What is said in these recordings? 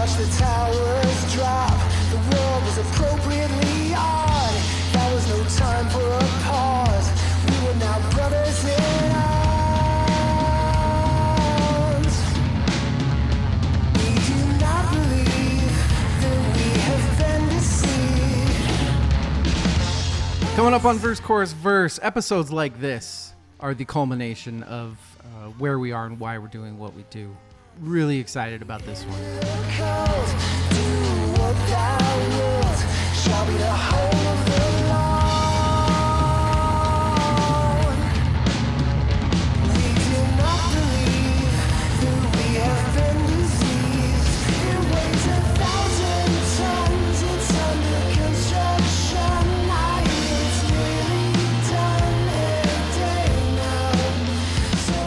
watched the towers drop. The world was appropriately odd. Was no time for a pause. We were now brothers in arms. We do not believe that we have been deceived. Coming up on Verse Chorus Verse, episodes like this are the culmination of uh, where we are and why we're doing what we do. Really excited about this one.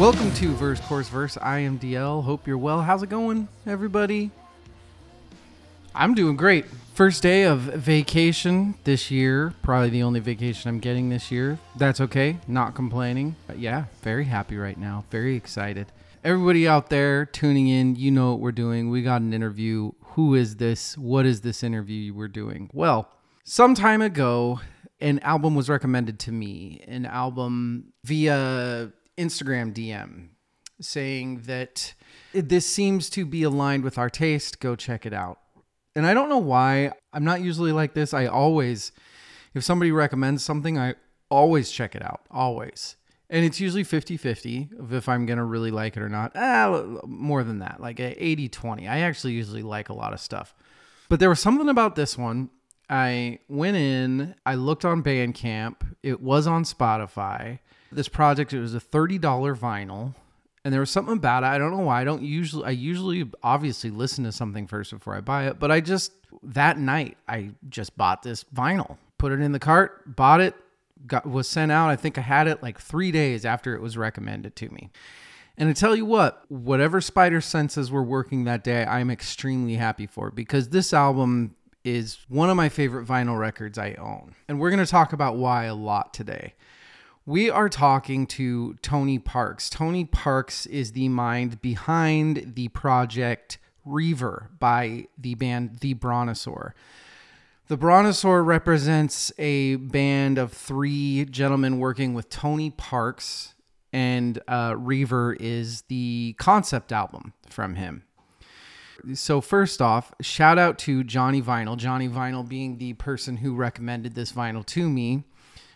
Welcome to Verse Chorus Verse. I am DL. Hope you're well. How's it going, everybody? I'm doing great. First day of vacation this year. Probably the only vacation I'm getting this year. That's okay. Not complaining. But yeah, very happy right now. Very excited. Everybody out there tuning in, you know what we're doing. We got an interview. Who is this? What is this interview we're doing? Well, some time ago, an album was recommended to me. An album via Instagram DM saying that this seems to be aligned with our taste. Go check it out. And I don't know why. I'm not usually like this. I always, if somebody recommends something, I always check it out. Always. And it's usually 50 50 of if I'm going to really like it or not. Ah, more than that, like a 80 20. I actually usually like a lot of stuff. But there was something about this one. I went in, I looked on Bandcamp, it was on Spotify. This project, it was a $30 vinyl and there was something about it. I don't know why. I don't usually. I usually obviously listen to something first before I buy it. But I just that night I just bought this vinyl, put it in the cart, bought it, got was sent out. I think I had it like three days after it was recommended to me. And I tell you what, whatever spider senses were working that day, I'm extremely happy for because this album is one of my favorite vinyl records I own. And we're going to talk about why a lot today. We are talking to Tony Parks. Tony Parks is the mind behind the project Reaver by the band The Brontosaur. The Brontosaur represents a band of three gentlemen working with Tony Parks, and uh, Reaver is the concept album from him. So, first off, shout out to Johnny Vinyl. Johnny Vinyl being the person who recommended this vinyl to me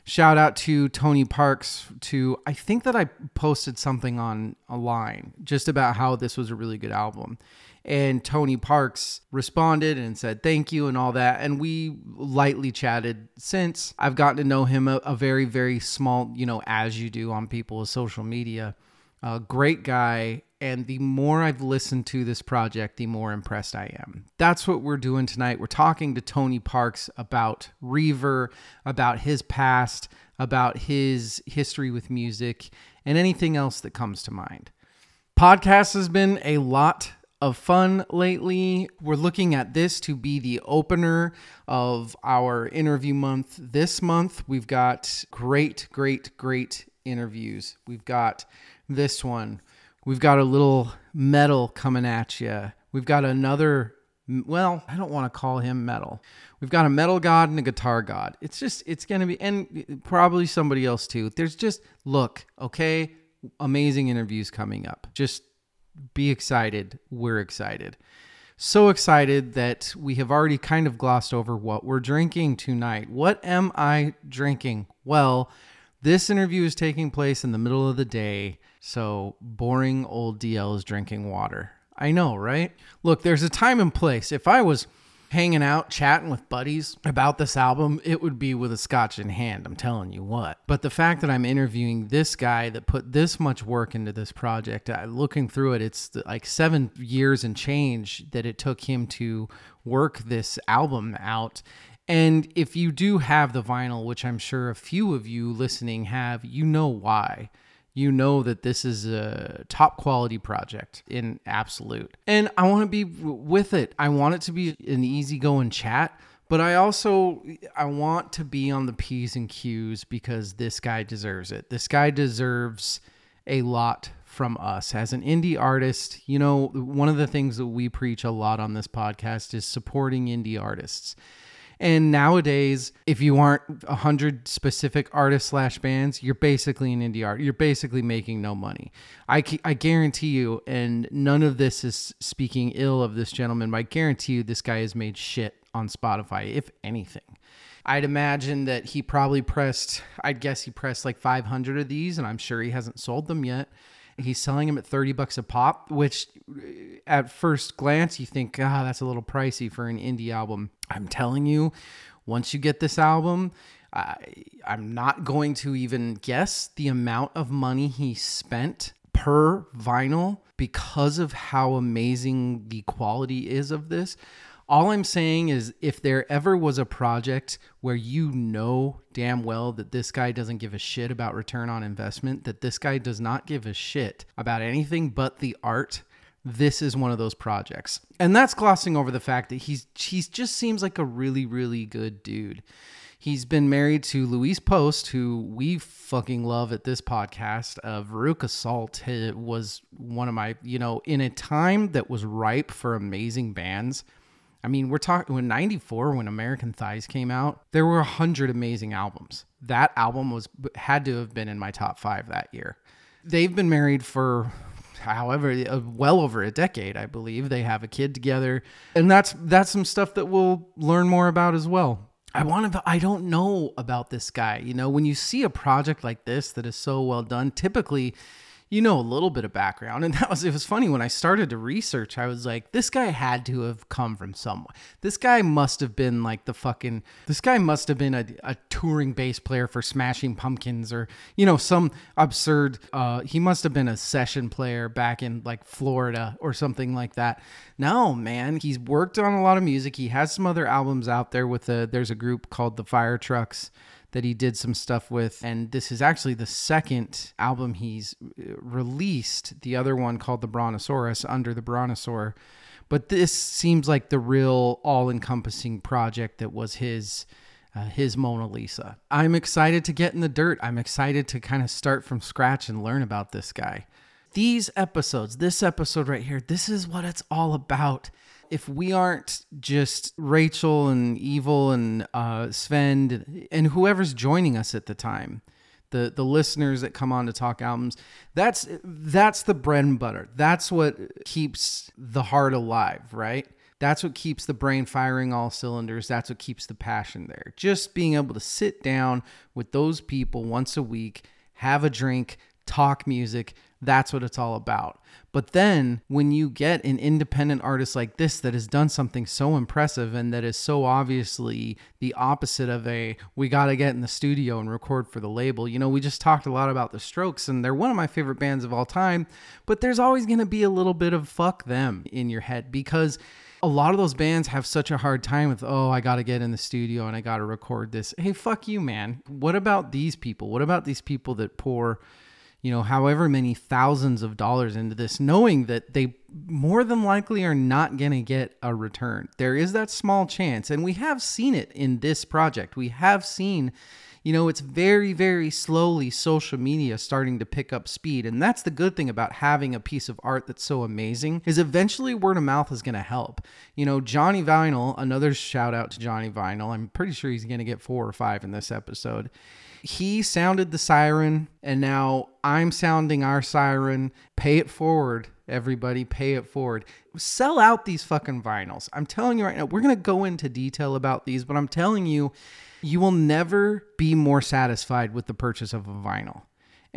shout out to Tony Parks to I think that I posted something on a line just about how this was a really good album. And Tony Parks responded and said thank you and all that. And we lightly chatted since. I've gotten to know him a, a very, very small, you know, as you do on people with social media. A great guy. And the more I've listened to this project, the more impressed I am. That's what we're doing tonight. We're talking to Tony Parks about Reaver, about his past, about his history with music, and anything else that comes to mind. Podcast has been a lot of fun lately. We're looking at this to be the opener of our interview month. This month, we've got great, great, great interviews. We've got this one. We've got a little metal coming at you. We've got another, well, I don't want to call him metal. We've got a metal god and a guitar god. It's just, it's going to be, and probably somebody else too. There's just, look, okay, amazing interviews coming up. Just be excited. We're excited. So excited that we have already kind of glossed over what we're drinking tonight. What am I drinking? Well, this interview is taking place in the middle of the day, so boring old DL is drinking water. I know, right? Look, there's a time and place. If I was hanging out, chatting with buddies about this album, it would be with a scotch in hand, I'm telling you what. But the fact that I'm interviewing this guy that put this much work into this project, I, looking through it, it's like seven years and change that it took him to work this album out. And if you do have the vinyl, which I'm sure a few of you listening have, you know why. You know that this is a top quality project in absolute. And I want to be with it. I want it to be an easygoing chat, but I also I want to be on the P's and Q's because this guy deserves it. This guy deserves a lot from us as an indie artist. You know, one of the things that we preach a lot on this podcast is supporting indie artists. And nowadays, if you aren't a hundred specific artists slash bands, you're basically an indie art. You're basically making no money. I, I guarantee you, and none of this is speaking ill of this gentleman, but I guarantee you this guy has made shit on Spotify, if anything. I'd imagine that he probably pressed, I'd guess he pressed like 500 of these, and I'm sure he hasn't sold them yet. He's selling them at 30 bucks a pop, which uh, at first glance you think, ah, that's a little pricey for an indie album. I'm telling you, once you get this album, I, I'm not going to even guess the amount of money he spent per vinyl because of how amazing the quality is of this. All I'm saying is if there ever was a project where you know damn well that this guy doesn't give a shit about return on investment, that this guy does not give a shit about anything but the art, this is one of those projects. And that's glossing over the fact that he's he's just seems like a really really good dude. He's been married to Louise Post, who we fucking love at this podcast. Uh, Veruca Salt was one of my, you know, in a time that was ripe for amazing bands. I mean, we're talking when 94 when American Thighs came out, there were 100 amazing albums. That album was had to have been in my top 5 that year. They've been married for however uh, well over a decade, I believe. They have a kid together, and that's that's some stuff that we'll learn more about as well. I want to I don't know about this guy. You know, when you see a project like this that is so well done, typically you know a little bit of background and that was it was funny when i started to research i was like this guy had to have come from somewhere. This guy must have been like the fucking this guy must have been a, a touring bass player for smashing pumpkins or you know some absurd uh he must have been a session player back in like florida or something like that. No man he's worked on a lot of music. He has some other albums out there with a there's a group called the fire trucks that he did some stuff with. And this is actually the second album he's uh, released, the other one called The Brontosaurus, Under the Brontosaur. But this seems like the real all encompassing project that was his. Uh, his Mona Lisa. I'm excited to get in the dirt. I'm excited to kind of start from scratch and learn about this guy. These episodes, this episode right here, this is what it's all about if we aren't just Rachel and Evil and uh, Sven and whoever's joining us at the time, the the listeners that come on to talk albums, that's that's the bread and butter. That's what keeps the heart alive, right? That's what keeps the brain firing all cylinders. That's what keeps the passion there. Just being able to sit down with those people once a week, have a drink, talk music, that's what it's all about. But then when you get an independent artist like this that has done something so impressive and that is so obviously the opposite of a we got to get in the studio and record for the label. You know, we just talked a lot about the Strokes and they're one of my favorite bands of all time, but there's always going to be a little bit of fuck them in your head because a lot of those bands have such a hard time with, oh, I got to get in the studio and I got to record this. Hey, fuck you, man. What about these people? What about these people that pour you know, however many thousands of dollars into this, knowing that they more than likely are not going to get a return. There is that small chance. And we have seen it in this project. We have seen, you know, it's very, very slowly social media starting to pick up speed. And that's the good thing about having a piece of art that's so amazing is eventually word of mouth is going to help. You know, Johnny Vinyl, another shout out to Johnny Vinyl. I'm pretty sure he's going to get four or five in this episode he sounded the siren and now I'm sounding our siren. Pay it forward, everybody. Pay it forward. Sell out these fucking vinyls. I'm telling you right now, we're going to go into detail about these, but I'm telling you, you will never be more satisfied with the purchase of a vinyl.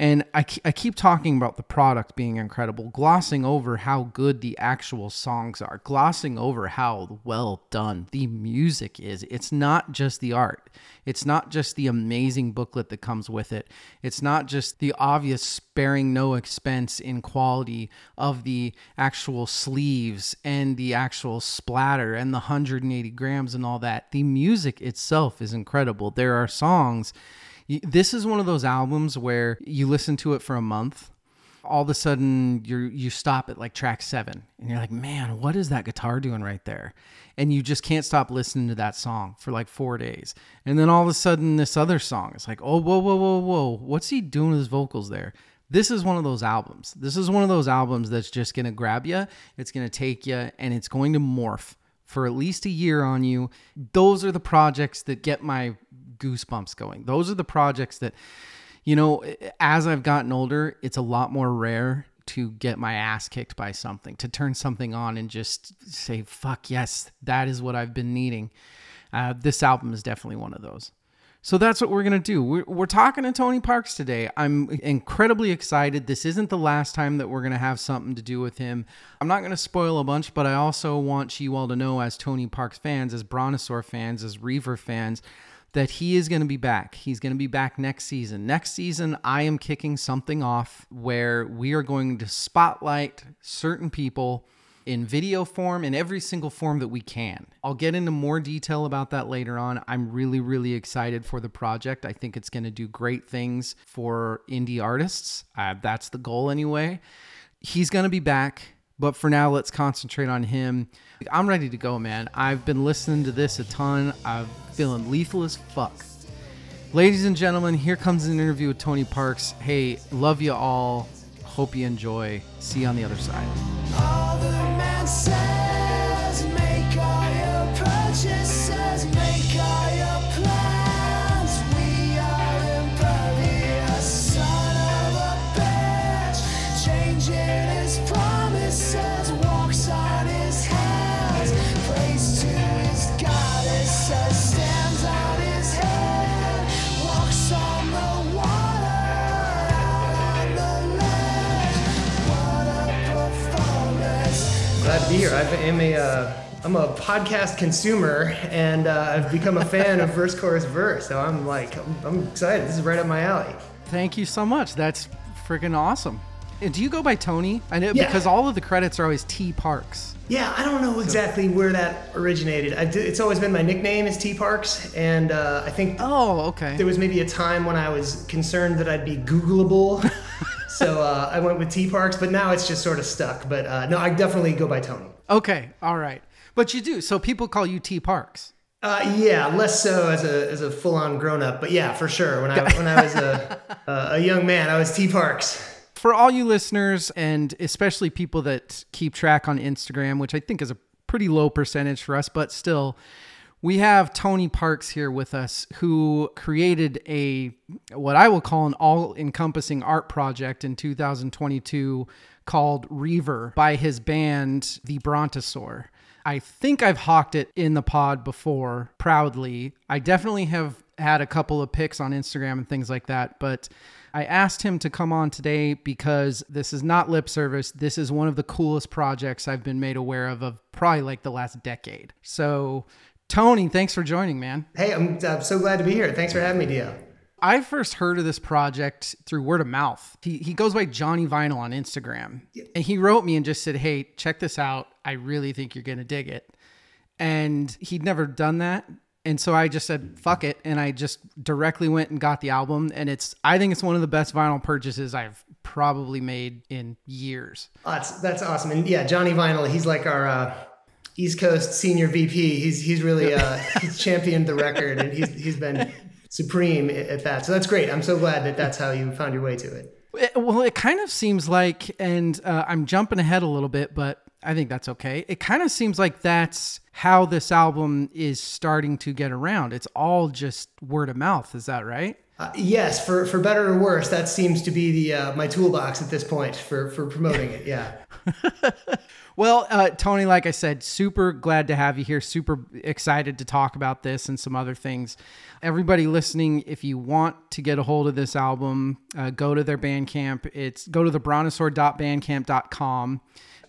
And I, I keep talking about the product being incredible, glossing over how good the actual songs are, glossing over how well done the music is. It's not just the art, it's not just the amazing booklet that comes with it, it's not just the obvious sparing no expense in quality of the actual sleeves and the actual splatter and the 180 grams and all that. The music itself is incredible. There are songs this is one of those albums where you listen to it for a month all of a sudden you you stop at like track 7 and you're like man what is that guitar doing right there and you just can't stop listening to that song for like 4 days and then all of a sudden this other song is like oh whoa whoa whoa whoa what's he doing with his vocals there This is one of those albums. This is one of those albums that's just to grab you, it's to take you, and it's going to morph for at least a year on you. Those are the projects that get my goosebumps going. Those are the projects that, you know, as I've gotten older, it's a lot more rare to get my ass kicked by something, to turn something on and just say, fuck, yes, that is what I've been needing. Uh, this album is definitely one of those. So that's what we're going to do. We're, we're talking to Tony Parks today. I'm incredibly excited. This isn't the last time that we're going to have something to do with him. I'm not going to spoil a bunch, but I also want you all to know, as Tony Parks fans, as Brontosaur fans, as Reaver fans, that he is going to be back. He's going to be back next season. Next season, I am kicking something off where we are going to spotlight certain people in video form in every single form that we can. I'll get into more detail about that later on. I'm really, really excited for the project. I think it's going to do great things for indie artists. Uh, that's the goal, anyway. He's going to be back. But for now, let's concentrate on him. I'm ready to go, man. I've been listening to this a ton. I'm feeling lethal as fuck. Ladies and gentlemen, here comes an interview with Tony Parks. Hey, love you all. Hope you enjoy. See you on the other side. Glad to. I am a, uh, I'm a podcast consumer, and uh, I've become a fan of verse, chorus, verse. So I'm like, I'm, I'm excited. This is right up my alley. Thank you so much. That's freaking awesome. And do you go by Tony? I know Yeah. because all of the credits are always T Parks. Yeah, I don't know exactly where that originated. Do, it's always been my nickname is T Parks, and uh, I think Oh, okay. there was maybe a time when I was concerned that I'd be Googleable. so uh, I went with T Parks, but now it's just sort of stuck. But uh, no, I definitely go by Tony. Okay, all right. But you do. So people call you T Parks. Uh, yeah, less so as a as a full on grown up, but yeah, for sure. When I when I was a a, a young man, I was T Parks. For all you listeners, and especially people that keep track on Instagram, which I think is a pretty low percentage for us, but still, we have Tony Parks here with us who created a what I will call an all encompassing art project in 2022 called Reaver by his band, The Brontosaur. I think I've hawked it in the pod before proudly. I definitely have had a couple of pics on Instagram and things like that, but I asked him to come on today because this is not lip service. This is one of the coolest projects I've been made aware of of probably like the last decade. So, Tony, thanks for joining, man. Hey, I'm, I'm so glad to be here. Thanks for having me, DL. I first heard of this project through word of mouth. He, he goes by Johnny Vinyl on Instagram. And he wrote me and just said, Hey, check this out. I really think you're going to dig it. And he'd never done that. And so I just said, fuck it. And I just directly went and got the album. And it's, I think it's one of the best vinyl purchases I've probably made in years. Oh, that's that's awesome. And yeah, Johnny Vinyl, he's like our uh, East Coast senior VP. He's he's really uh, he's championed the record, and he's he's been supreme at at that. So that's great. I'm so glad that that's how you found your way to it. It- well, it kind of seems like, and uh, I'm jumping ahead a little bit, but I think that's okay. It kind of seems like that's how this album is starting to get around. It's all just word of mouth. Is that right? Uh, yes, for for better or worse, that seems to be the uh, my toolbox at this point for for promoting it. Yeah. Well, uh, Tony, like I said, super glad to have you here. Super excited to talk about this and some other things. Everybody listening, if you want to get a hold of this album, uh, go to their Bandcamp. It's go to the brontosaur.bandcamp.com.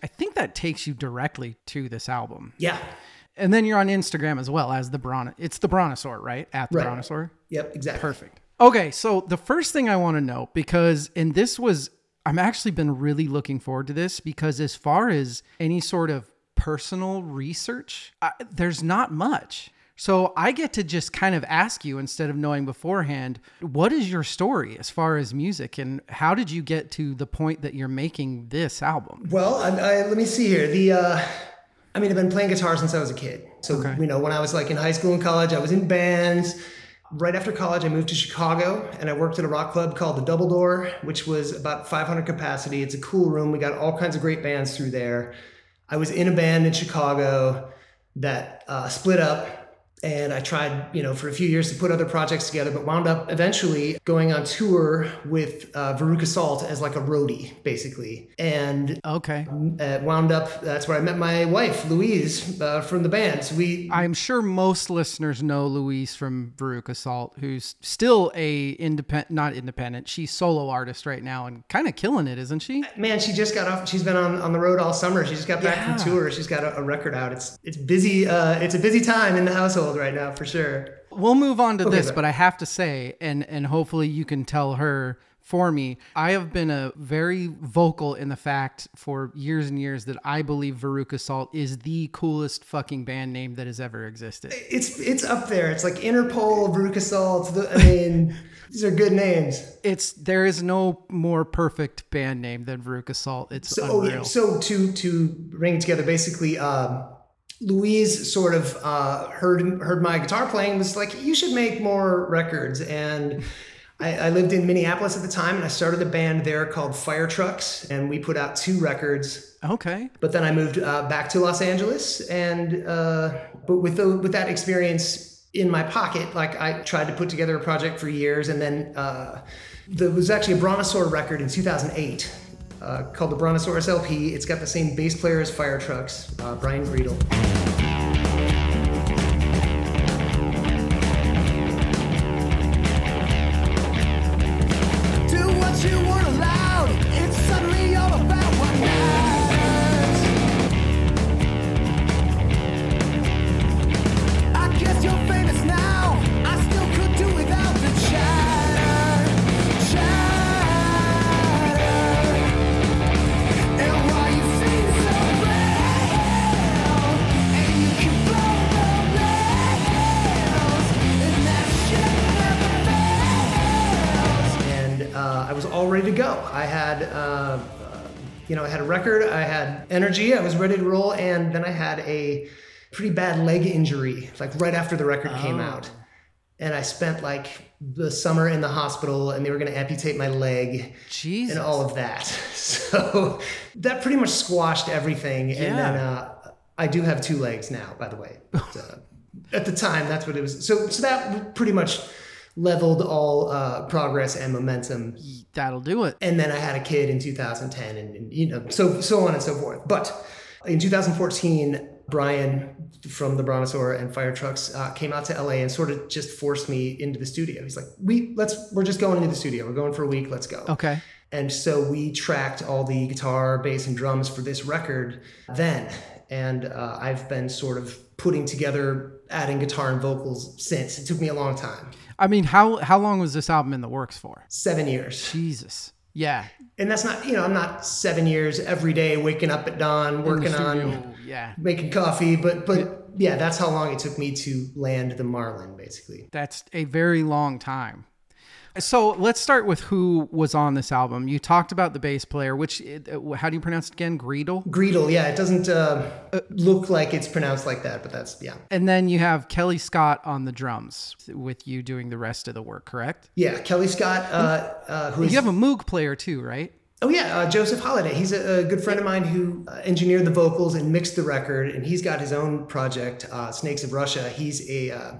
I think that takes you directly to this album. Yeah. And then you're on Instagram as well as the Bron. It's the Brontosaur, right? At the Right. Brontosaur. Yep. Exactly. Perfect. Okay, so the first thing I want to know because and this was I'm actually been really looking forward to this because as far as any sort of personal research, I, there's not much. So I get to just kind of ask you instead of knowing beforehand, what is your story as far as music and how did you get to the point that you're making this album? Well, I, I, let me see here. The, uh, I mean, I've been playing guitar since I was a kid. So, you know, when I was like in high school and college, I was in bands. Right after college, I moved to Chicago and I worked at a rock club called the Double Door, which was about 500 capacity. It's a cool room. We got all kinds of great bands through there. I was in a band in Chicago that uh, split up and I tried, you know, for a few years to put other projects together, but wound up eventually going on tour with uh, Veruca Salt as like a roadie, basically. And Okay. uh, wound up, that's where I met my wife, Louise, uh, from the band. So we, I'm sure most listeners know Louise from Veruca Salt, who's still a independent, not independent. She's solo artist right now and kind of killing it, isn't she? man, she just got off, she's been on, on the road all summer. She just got back Yeah. from tour. She's got a, a record out. It's, it's busy. Uh, it's a busy time in the household right now, for sure. We'll move on to this, but- I have to say, and and hopefully you can tell her for me. I have been a very vocal in the fact for years and years that I believe Veruca Salt is the coolest fucking band name that has ever existed. It's, it's up there. It's like Interpol, Veruca Salt. The, I mean, these are good names. It's there is no more perfect band name than Veruca Salt. It's So, oh, unreal. so to to bring it together, basically, um, Louise sort of uh, heard heard my guitar playing, was like, "You should make more records." And I, I lived in Minneapolis at the time, and I started a band there called Fire Trucks, and we put out two records. okay. But then I moved uh, back to Los Angeles, and uh, but with the, with that experience in my pocket, like I tried to put together a project for years, and then uh, there was actually a Brontosaur record in 2008 uh, called the Brontosaurus LP. It's got the same bass player as Fire Trucks, uh, Brian Greedle. Go. I had, uh, you know, I had a record, I had energy, I was ready to roll, and then I had a pretty bad leg injury, like right after the record came out. And I spent like the summer in the hospital, and they were going to amputate my leg Jesus. and all of that. So that pretty much squashed everything. And then Yeah. uh, I do have two legs now, by the way. But, uh, at the time, that's what it was. So, so that pretty much leveled all uh, progress and momentum. That'll do it. And then I had a kid in 2010, and, and you know, so so on and so forth. But in 2014, Brian from the Brontosaur and Fire Trucks uh, came out to LA and sort of just forced me into the studio. He's like, "We let's we're just going into the studio. We're going for a week. Let's go." Okay. And so we tracked all the guitar, bass, and drums for this record then. And uh, I've been sort of putting together, adding guitar and vocals since. It took me a long time I mean, how how long was this album in the works for? seven years. Jesus. Yeah. And that's not, you know, I'm not seven years every day waking up at dawn, working on Yeah. making coffee. But, but yeah, that's how long it took me to land the Marlin, basically. That's a very long time. So let's start with who was on this album. You talked about the bass player, which uh, how do you pronounce it again? Greedle. Greedle, yeah, it doesn't uh, look like it's pronounced like that, but that's, yeah. And then you have Kelly Scott on the drums, with you doing the rest of the work. Correct? Yeah, Kelly Scott, uh, uh, who's You have a Moog player too, right? Oh yeah, uh, Joseph Holiday. He's a, a good friend of mine who uh, engineered the vocals and mixed the record, and he's got his own project, uh, Snakes of Russia. He's a uh,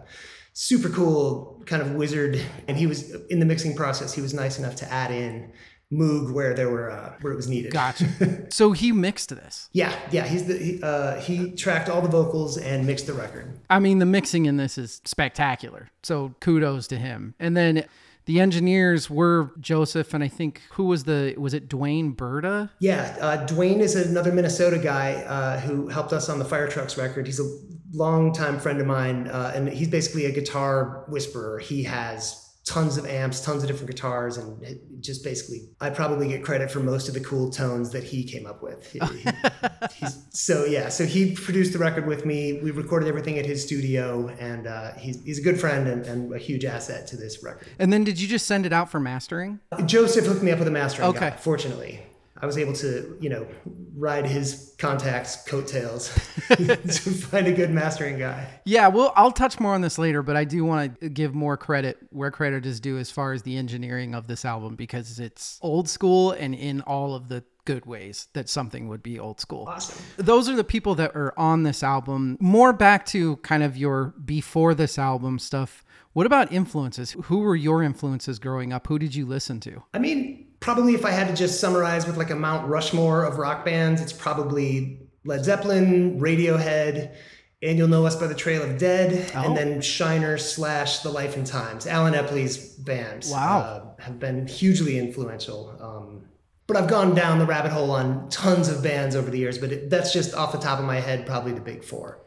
super cool kind of wizard, and he was in the mixing process. He was nice enough to add in Moog where there were uh, where it was needed. Gotcha. so he mixed this. Yeah, yeah. He's the he, uh, he tracked all the vocals and mixed the record. I mean, the mixing in this is spectacular. So kudos to him. And then the engineers were Joseph, and I think who was the was it Dwayne Berta? Yeah, uh, Dwayne is another Minnesota guy uh, who helped us on the Fire Trucks record. He's a longtime friend of mine, uh, and he's basically a guitar whisperer. He has tons of amps, tons of different guitars, and just basically, I probably get credit for most of the cool tones that he came up with. He- so yeah, so he produced the record with me. We recorded everything at his studio, and uh, he's, he's a good friend and, and a huge asset to this record. And then did you just send it out for mastering? Joseph hooked me up with a mastering Okay. guy, fortunately. I was able to, you know, ride his contacts coattails to find a good mastering guy. Yeah, well, I'll touch more on this later, but I do want to give more credit where credit is due as far as the engineering of this album because it's old school and in all of the good ways that something would be old school. Awesome. Those are the people that are on this album. More back to kind of your before this album stuff. What about influences? Who were your influences growing up? Who did you listen to? I mean, probably if I had to just summarize with like a Mount Rushmore of rock bands, it's probably Led Zeppelin, Radiohead, and You'll Know Us by the Trail of Dead, Oh. and then Shiner slash The Life and Times. Allen Epley's bands Wow. uh, have been hugely influential. Um, but I've gone down the rabbit hole on tons of bands over the years, but it, that's just off the top of my head, probably the big four.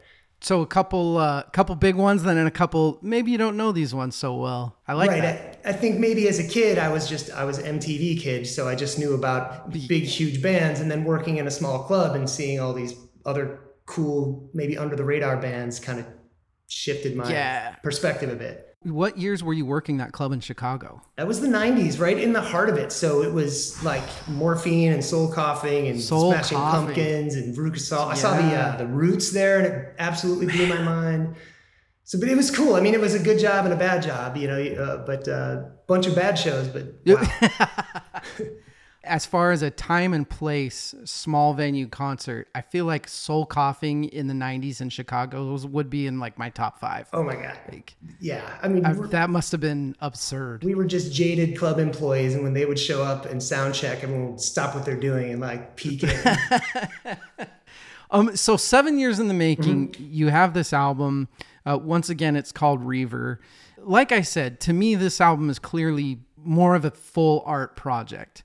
So a couple, uh, couple big ones, then and a couple maybe you don't know these ones so well. I like right. that. I, I think maybe as a kid, I was just I was MTV kid, so I just knew about big, huge bands, and then working in a small club and seeing all these other cool, maybe under the radar bands, kind of shifted my Yeah. perspective a bit. What years were you working that club in Chicago? That was the '90s, right in the heart of it. So it was like morphine and soul coughing and Soul smashing Coughing. pumpkins and Veruca Salt. I saw the uh, the Roots there, and it absolutely blew my mind. So, but it was cool. I mean, it was a good job and a bad job, you know. Uh, but a uh, bunch of bad shows. But wow. As far as a time and place, small venue concert, I feel like Soul Coughing in the '90s in Chicago would be in like my top five. oh my god, Like yeah. I mean, I- that must have been absurd. we were just jaded club employees, and when they would show up and sound check, everyone would stop what they're doing and like peek in. Um, so seven years in the making, you have this album. Uh, once again, it's called Reaver. Like I said, to me, this album is clearly more of a full art project.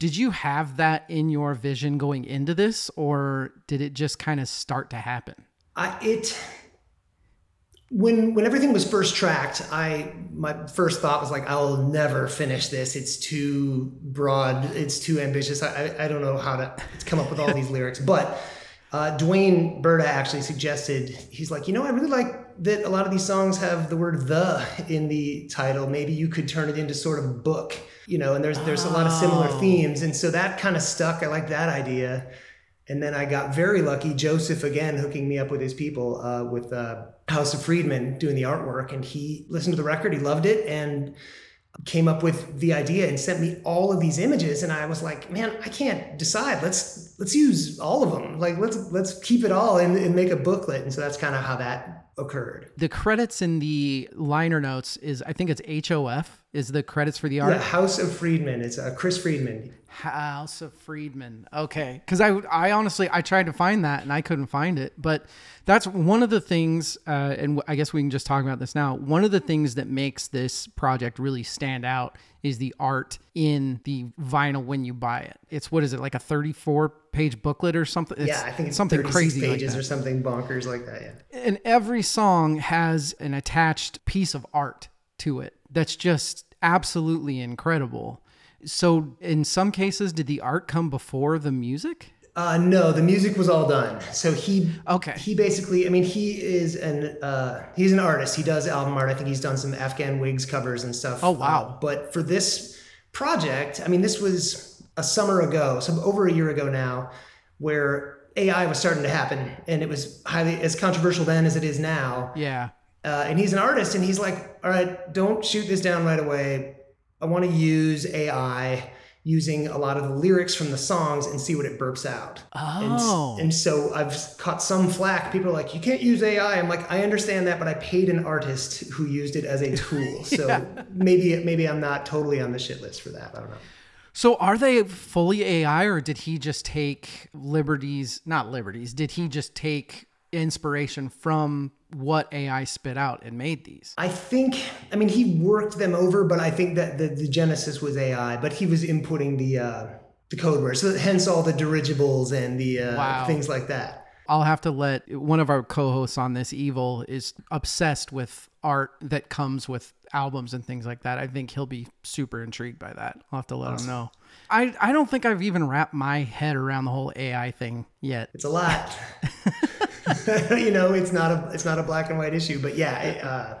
Did you have that in your vision going into this, or did it just kind of start to happen? I, it when when everything was first tracked, I my first thought was like, I'll never finish this. It's too broad. It's too ambitious. I I, I don't know how to come up with all these lyrics, but. Uh, Dwayne Berta actually suggested he's like, you know, I really like that a lot of these songs have the word "the" in the title. Maybe you could turn it into sort of a book, you know. And there's there's a lot of similar Oh. themes, and so that kind of stuck. I like that idea. And then I got very lucky. Joseph again hooking me up with his people uh, with uh, House of Friedman doing the artwork, and he listened to the record, he loved it, and came up with the idea and sent me all of these images. And I was like, man, I can't decide. Let's let's use all of them. Like let's let's keep it all and, and make a booklet. And so that's kind of how that occurred. The credits in the liner notes is, I think it's HOF, is the credits for the art. Yeah, House of Friedman. It's uh, Chris Friedman. House of Friedman. Okay, because I, I honestly I tried to find that and I couldn't find it. But that's one of the things, uh, and I guess we can just talk about this now. One of the things that makes this project really stand out is the art in the vinyl when you buy it. It's what is it like a thirty-four page booklet or something? It's yeah, I think it's something 36 crazy like pages that or something bonkers like that. Yeah. and every song has an attached piece of art to it that's just absolutely incredible. So, in some cases, did the art come before the music? Uh, no, the music was all done. So he Okay. He basically, I mean, he is an uh, he's an artist. He does album art. I think he's done some Afghan Whigs covers and stuff. Oh, wow. Uh, but for this project, I mean, this was a summer ago, so over a year ago now, where AI was starting to happen, and it was highly as controversial then as it is now. Yeah. Uh, and he's an artist, and he's like, "All right, don't shoot this down right away. I want to use AI." Using a lot of the lyrics from the songs and see what it burps out. And, Oh. and so I've caught some flack. People are like, you can't use AI. I'm like, I understand that, but I paid an artist who used it as a tool. So maybe maybe I'm not totally on the shit list for that. I don't know. So, are they fully AI, or did he just take liberties? Not liberties. Did he just take inspiration from what AI spit out and made these? I think, I mean, he worked them over, but I think that the, the genesis was AI, but he was inputting the uh, the code word. So hence all the dirigibles and the uh, Wow. things like that. I'll have to let one of our co-hosts on this evil is obsessed with art that comes with albums and things like that. I think he'll be super intrigued by that. I'll have to let him know. I, I don't think I've even wrapped my head around the whole AI thing yet. It's a lot. you know, it's not a it's not a black and white issue, but yeah, it, uh,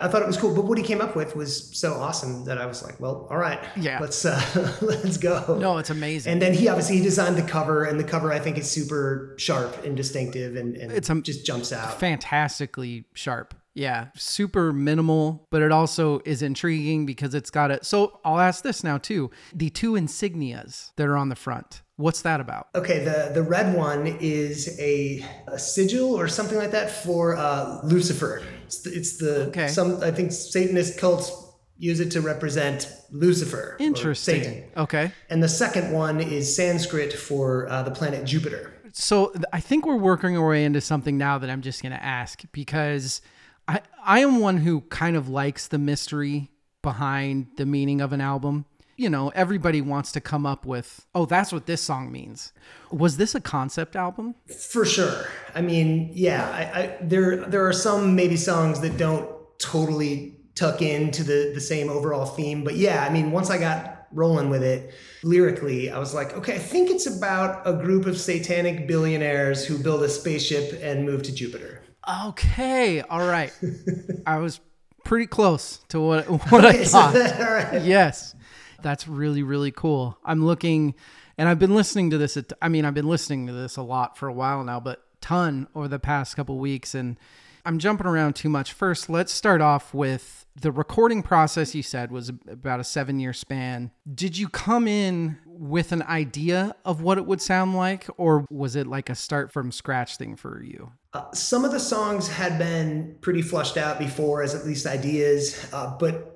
I thought it was cool. But what he came up with was so awesome that I was like, well, all right, Yeah. let's uh, let's go. No, it's amazing. And then he obviously he designed the cover, and the cover I think is super sharp and distinctive, and, and It's, just jumps out. fantastically sharp. Yeah, super minimal, but it also is intriguing because it's got it. So I'll ask this now too: the two insignias that are on the front. What's that about? Okay, the the red one is a, a sigil or something like that for uh, Lucifer. It's the, it's the Okay. some I think Satanist cults use it to represent Lucifer. Interesting. Satan. Okay. And the second one is Sanskrit for uh, the planet Jupiter. So I think we're working our way into something now that I'm just going to ask because I I am one who kind of likes the mystery behind the meaning of an album. You know, everybody wants to come up with, "Oh, that's what this song means." Was this a concept album? For sure. I mean, yeah, I, I, there there are some maybe songs that don't totally tuck into the the same overall theme, but yeah, I mean, once I got rolling with it lyrically, I was like, okay, I think it's about a group of satanic billionaires who build a spaceship and move to Jupiter. Okay, all right. I was pretty close to what what I thought. that- all right. yes that's really really cool. I'm looking and i've been listening to this at, i mean i've been listening to this a lot for a while now but ton over the past couple weeks and i'm jumping around too much. First let's start off with the recording process you said was about a seven year span. Did you come in with an idea of what it would sound like or was it like a start from scratch thing for you? Uh, some of the songs had been pretty flushed out before as at least ideas, uh, but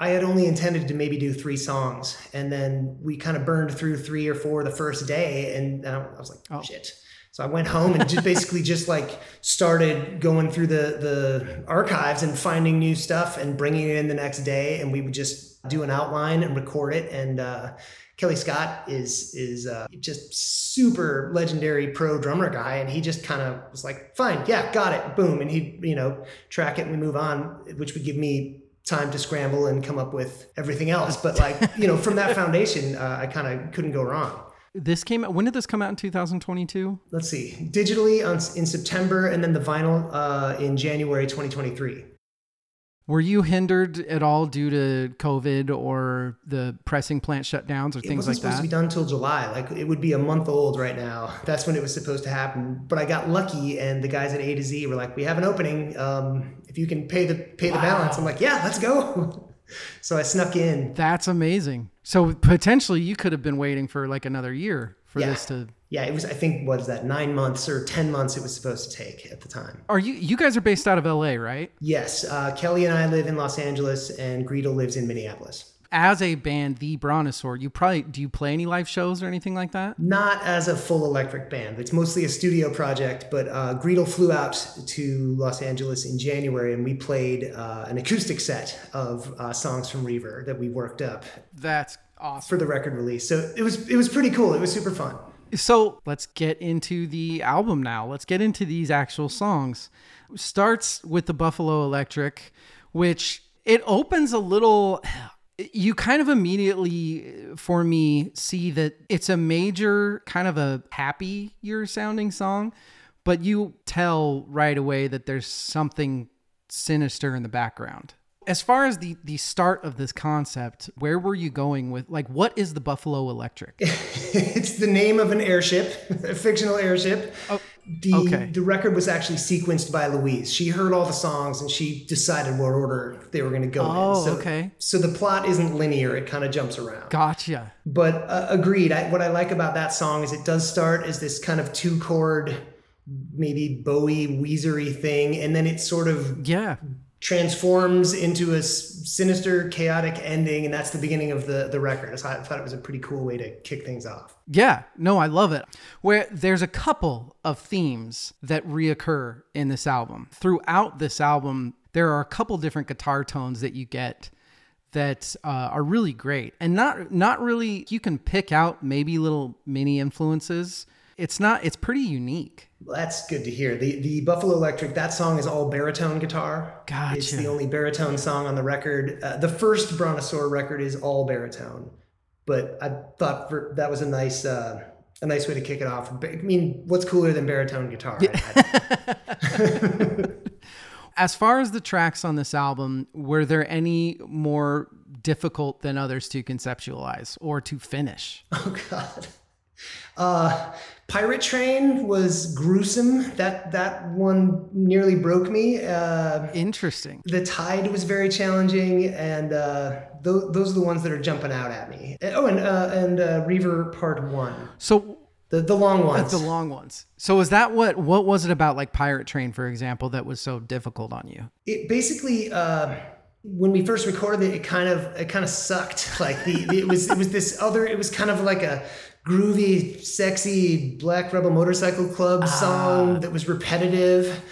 I had only intended to maybe do three songs, and then we kind of burned through three or four the first day, and I was like, Oh. shit. So I went home and just basically just like started going through the the archives and finding new stuff and bringing it in the next day, and we would just do an outline and record it. And uh, Kelly Scott is is uh, just super legendary pro drummer guy, and he just kind of was like, "Fine, yeah, got it, boom," and he you know track it and we move on, which would give me time to scramble and come up with everything else. But like you know, from that foundation, uh, I kind of couldn't go wrong. this came out when did this come out in 2022 Let's see, digitally on, in September, and then the vinyl uh, in January 2023. Were you hindered at all due to COVID or the pressing plant shutdowns or It things wasn't like supposed to that? be done till July. Like it would be a month old right now. That's when it was supposed to happen. But I got lucky, and the guys at A to Z were like, "We have an opening. Um, if you can pay the pay the balance." I'm like, "Yeah, let's go." so I snuck in. That's amazing. So potentially you could have been waiting for like another year for Yeah. this to. Yeah, it was. I think was that? Nine months or ten months it was supposed to take at the time. Are you you guys are based out of LA, right? Yes, uh, Kelly and I live in Los Angeles, and Greedle lives in Minneapolis. As a band, the Brontosaur, you probably do you play any live shows or anything like that? Not as a full electric band. It's mostly a studio project, but uh, flew out to Los Angeles in January and we played uh, an acoustic set of uh, songs from Reaver that we worked up That's awesome. for the record release. So it was it was pretty cool. It was super fun. So let's get into the album now. Let's get into these actual songs. Starts with the Buffalo Electric, which it opens a little. You kind of immediately, uh, for me, see that it's a major kind of a happy year sounding song, but you tell right away that there's something sinister in the background. As far as the the start of this concept, where were you going with like what is the Buffalo Electric? it's the name of an airship, a fictional airship. the okay. the record was actually sequenced by Louise. She heard all the songs and she decided what order they were going to go Oh, in. So, okay. So the plot isn't linear; it kind of jumps around. Gotcha. But uh, agreed. I, what I like about that song is it does start as this kind of two chord, maybe Bowie Weezery thing, and then it sort of Yeah. Transforms into a sinister, chaotic ending, and that's the beginning of the the record. So I thought it was a pretty cool way to kick things off. Yeah. No, I love it. Where there's a couple of themes that reoccur in this album. Throughout this album, there are a couple different guitar tones that you get that uh, are really great and not not really you can pick out maybe little mini influences it's not it's pretty unique Well, that's good to hear. The the Buffalo Electric that song is all baritone guitar. Gotcha. It's the only baritone song on the record. Uh, the first Brontosaur record is all baritone, but I thought for, that was a nice uh, a nice way to kick it off. I mean, what's cooler than baritone guitar? I- As far as the tracks on this album, were there any more difficult than others to conceptualize or to finish? Oh God. Uh, Pirate Train was gruesome. That that one nearly broke me. Uh, Interesting. the Tide was very challenging, and uh, those, those are the ones that are jumping out at me. Oh, and uh, and uh, Reaver Part One, So the the long ones. the long ones. So is that what what was it about like Pirate Train for example that was so difficult on you? it basically uh, when we first recorded it, it kind of it kind of sucked. Like the it was it was this other it was kind of like a groovy, sexy Black Rebel Motorcycle Club song that was repetitive.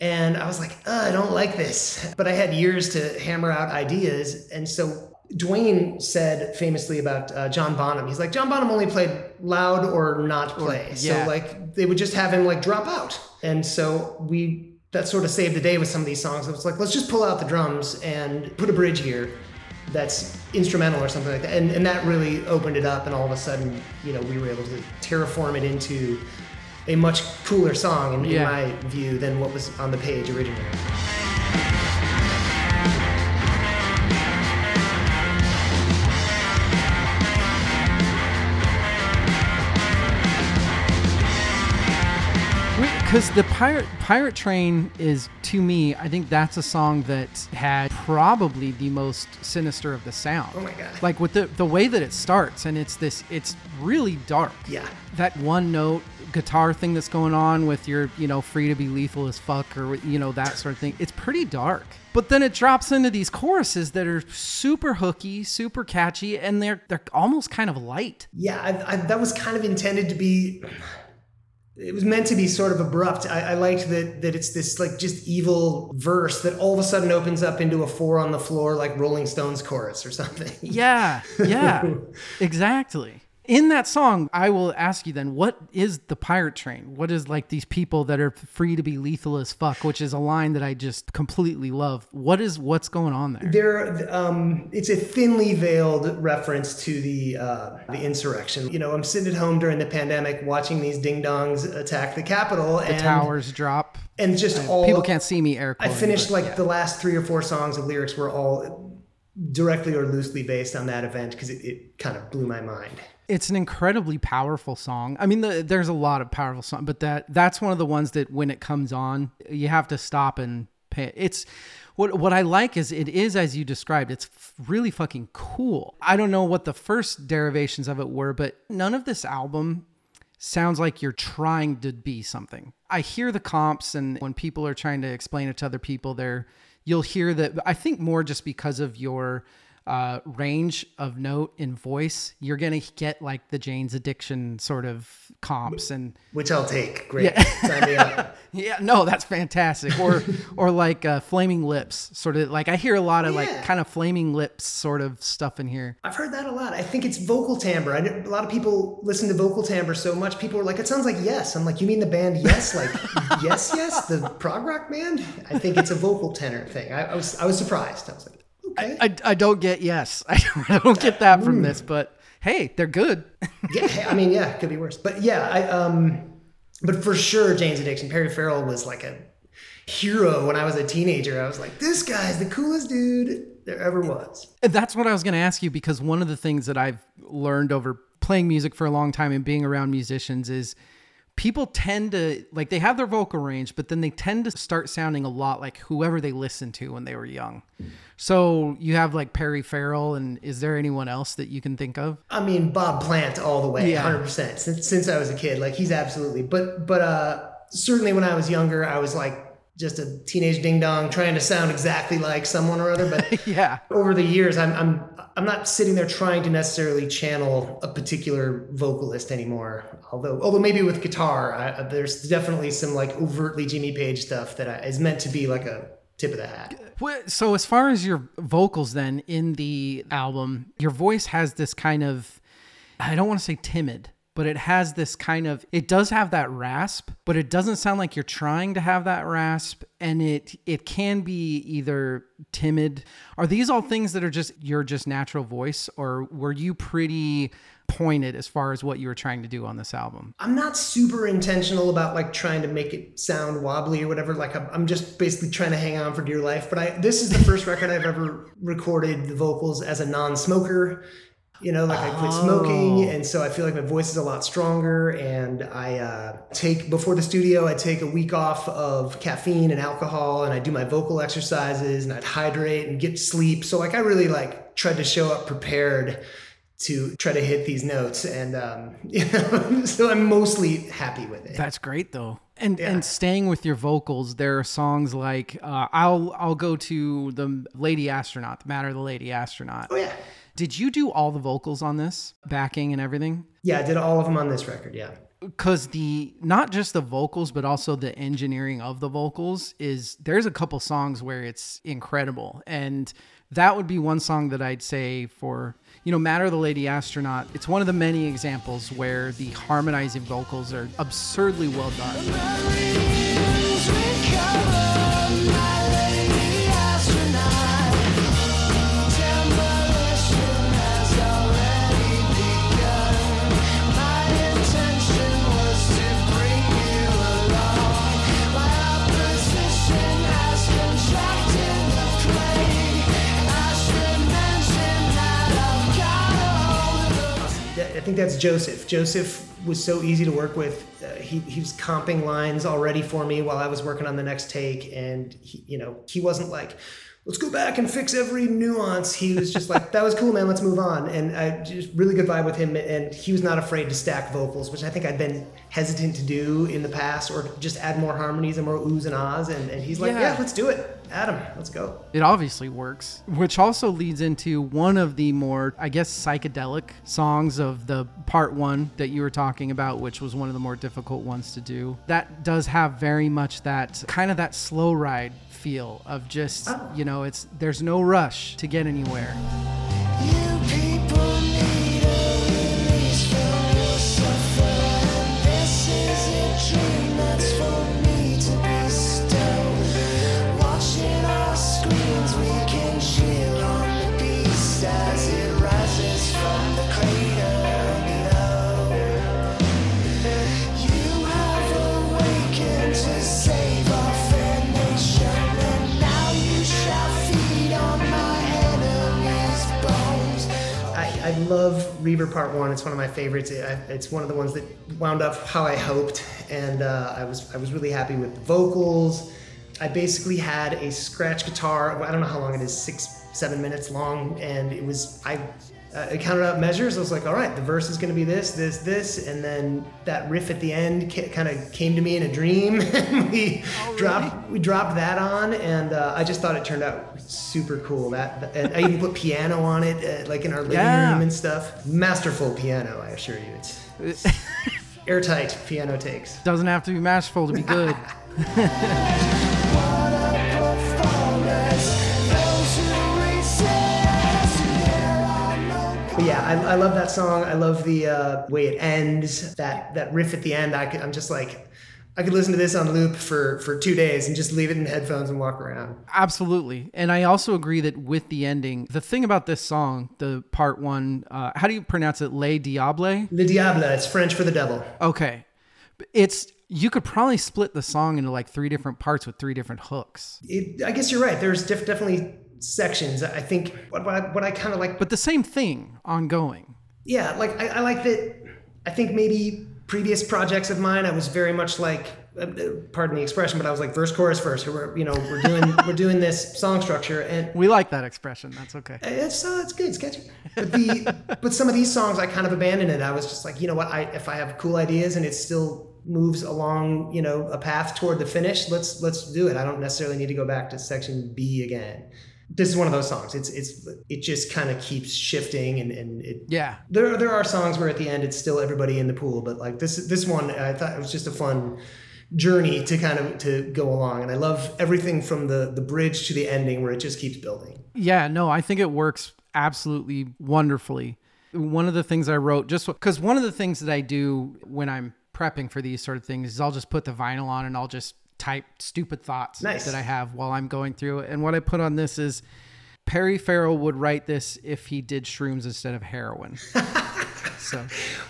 And I was like, "Ugh, I don't like this. But I had years to hammer out ideas. And so Dwayne said famously about uh, John Bonham, he's like, John Bonham only played loud or not play. yeah. So like they would just have him like drop out. And so we that sort of saved the day with some of these songs. It was like, let's just pull out the drums and put a bridge here that's instrumental or something like that. And, and that really opened it up. And all of a sudden, you know, we were able to terraform it into a much cooler song, in, Yeah. in my view, than what was on the page originally. Because the pirate pirate train is to me, I think that's a song that had probably the most sinister of the sound. Oh my God. Like with the the way that it starts, and it's this, it's really dark. Yeah. That one note guitar thing that's going on with your, you know, free to be lethal as fuck, or you know that sort of thing. It's pretty dark. But then it drops into these choruses that are super hooky, super catchy, and they're they're almost kind of light. Yeah, I, I, that was kind of intended to be. It was meant to be sort of abrupt. I, I liked that that it's this like just evil verse that all of a sudden opens up into a four on the floor like Rolling Stones chorus or something. Yeah, yeah, exactly. In that song, I will ask you then, what is the pirate train? What is like these people that are free to be lethal as fuck, which is a line that I just completely love. What is what's going on there? There, um, it's a thinly veiled reference to the uh, the insurrection. You know, I'm sitting at home during the pandemic watching these ding dongs attack the Capitol The and towers drop. and just all People can't see me Eric, I finished but like yeah. the last three or four songs of lyrics were all directly or loosely based on that event because it, it kind of blew my mind. it's an incredibly powerful song. I mean, the, there's a lot of powerful songs, but that that's one of the ones that when it comes on, you have to stop and pay. It's what what I like is it is as you described. It's really fucking cool. I don't know what the first derivations of it were, but none of this album sounds like you're trying to be something. I hear the comps and when people are trying to explain it to other people, they're you'll hear that I think more just because of your uh, range of note in voice, you're gonna get like the Jane's Addiction sort of comps and Which I'll take. Great. Up. yeah, no, that's fantastic. Or or like uh, Flaming Lips, sort of like I hear a lot of Yeah. like kind of Flaming Lips sort of stuff in here. I've heard that a lot. I think it's vocal timbre. I a lot of people listen to vocal timbre so much. People are like, "It sounds like Yes." I'm like, "You mean the band Yes? Like Yes, Yes, the prog rock band?" I think it's a vocal tenor thing. I, I was I was surprised. I was like, "Okay, I, I don't get yes, I don't get that from this, but hey, they're good. yeah." I mean, yeah, it could be worse, but yeah, I um, but for sure, Jane's Addiction. Perry Farrell was like a hero when I was a teenager. I was like, "This guy's the coolest dude there ever was." That's what I was going to ask you because one of the things that I've learned over playing music for a long time and being around musicians is people tend to like they have their vocal range, but then they tend to start sounding a lot like whoever they listened to when they were young. So you have like Perry Farrell, and is there anyone else that you can think of? I mean, Bob Plant all the way, Yeah. hundred percent. Since since I was a kid, like he's absolutely. But but uh, certainly when I was younger, I was like just a teenage ding dong trying to sound exactly like someone or other. But yeah, over the years, I'm I'm I'm not sitting there trying to necessarily channel a particular vocalist anymore. Although although maybe with guitar, I, there's definitely some like overtly Jimmy Page stuff that I, is meant to be like a tip of the hat. So as far as your vocals then in the album, your voice has this kind of I don't want to say timid, but it has this kind of it does have that rasp, but it doesn't sound like you're trying to have that rasp and it it can be either timid. Are these all things that are just your just natural voice or were you pretty pointed as far as what you were trying to do on this album. I'm not super intentional about like trying to make it sound wobbly or whatever. Like I'm, I'm just basically trying to hang on for dear life. But I this is the first record I've ever recorded the vocals as a non-smoker. You know, like I quit smoking, and so I feel like my voice is a lot stronger. And I uh, take before the studio, I take a week off of caffeine and alcohol, and I do my vocal exercises, and I'd hydrate and get sleep. So like I really like tried to show up prepared to try to hit these notes and um, you know so i'm mostly happy with it That's great though. And Yeah. and staying with your vocals, there are songs like uh, I'll I'll go to the Lady Astronaut, the Matter of the Lady Astronaut. oh yeah Did you do all the vocals on this, backing and everything? yeah i did all of them on this record yeah because the not just the vocals but also the engineering of the vocals is there's a couple songs where it's incredible and that would be one song that i'd say for you know matter the lady astronaut it's one of the many examples where the harmonizing vocals are absurdly well done think that's joseph. Joseph was so easy to work with. Uh, he, he was comping lines already for me while i was working on the next take. And he, you know he wasn't like let's go back and fix every nuance. He was just like that was cool man. Let's move on. And i just really good vibe with him and he was not afraid to stack vocals which i think i'd been hesitant to do in the past or just add more harmonies and more oohs and ahs and, and he's like Yeah. yeah let's do it. Adam let's go. It obviously works which also leads into one of the more i guess psychedelic songs of the part one that you were talking about which was one of the more difficult ones to do. That does have very much that kind of that slow ride feel of just oh. you know it's there's no rush to get anywhere love Reaver Part One. It's one of my favorites. It, I- it's one of the ones that wound up how I hoped, and uh, I was I was really happy with the vocals. I basically had a scratch guitar. I don't know how long it is, six seven minutes long, and it was I. Uh, I counted out measures. I was like, all right, the verse is going to be this, this, this, and then that riff at the end ca- kind of came to me in a dream. and we dropped we dropped that on, and uh, I just thought it turned out super cool. That and I even put piano on it, uh, like in our living Yeah. room and stuff. Masterful piano, I assure you. It's airtight piano takes. doesn't have to be masterful to be good But yeah, I, I love that song. I love the uh, way it ends. That that riff at the end. I I'm just like, I could listen to this on loop for for two days and just leave it in headphones and walk around. Absolutely. And I also agree that with the ending, the thing about this song, the part one, uh, how do you pronounce it? Le Diable? Le Diable. It's French for the devil. Okay. It's, you could probably split the song into like three different parts with three different hooks. It, I guess you're right. There's def- definitely sections. I think what, what I, what I kind of like But the same thing ongoing. yeah, like I, I like that. I think maybe previous projects of mine, I was very much like, uh, uh, pardon the expression, but I was like verse, chorus, verse. We're, you know, we're doing we're doing this song structure, and We like that expression. That's okay. it's uh, it's good, it's catchy. But the but some of these songs, I kind of abandoned it. I was just like, you know what? I if I have cool ideas and it still moves along, you know, a path toward the finish, let's let's do it. I don't necessarily need to go back to section B again. This is one of those songs. It's it's it just kind of keeps shifting and and it Yeah. there, there are songs where at the end it's still everybody in the pool, but like this this one, I thought it was just a fun journey to kind of to go along, and I love everything from the the bridge to the ending where it just keeps building. Yeah, no, I think it works absolutely wonderfully. One of the things I wrote, just because one of the things that I do when I'm prepping for these sort of things is I'll just put the vinyl on and I'll just type stupid thoughts Nice. that I have while I'm going through it. And what I put on this is Perry Farrell would write this if he did shrooms instead of heroin. So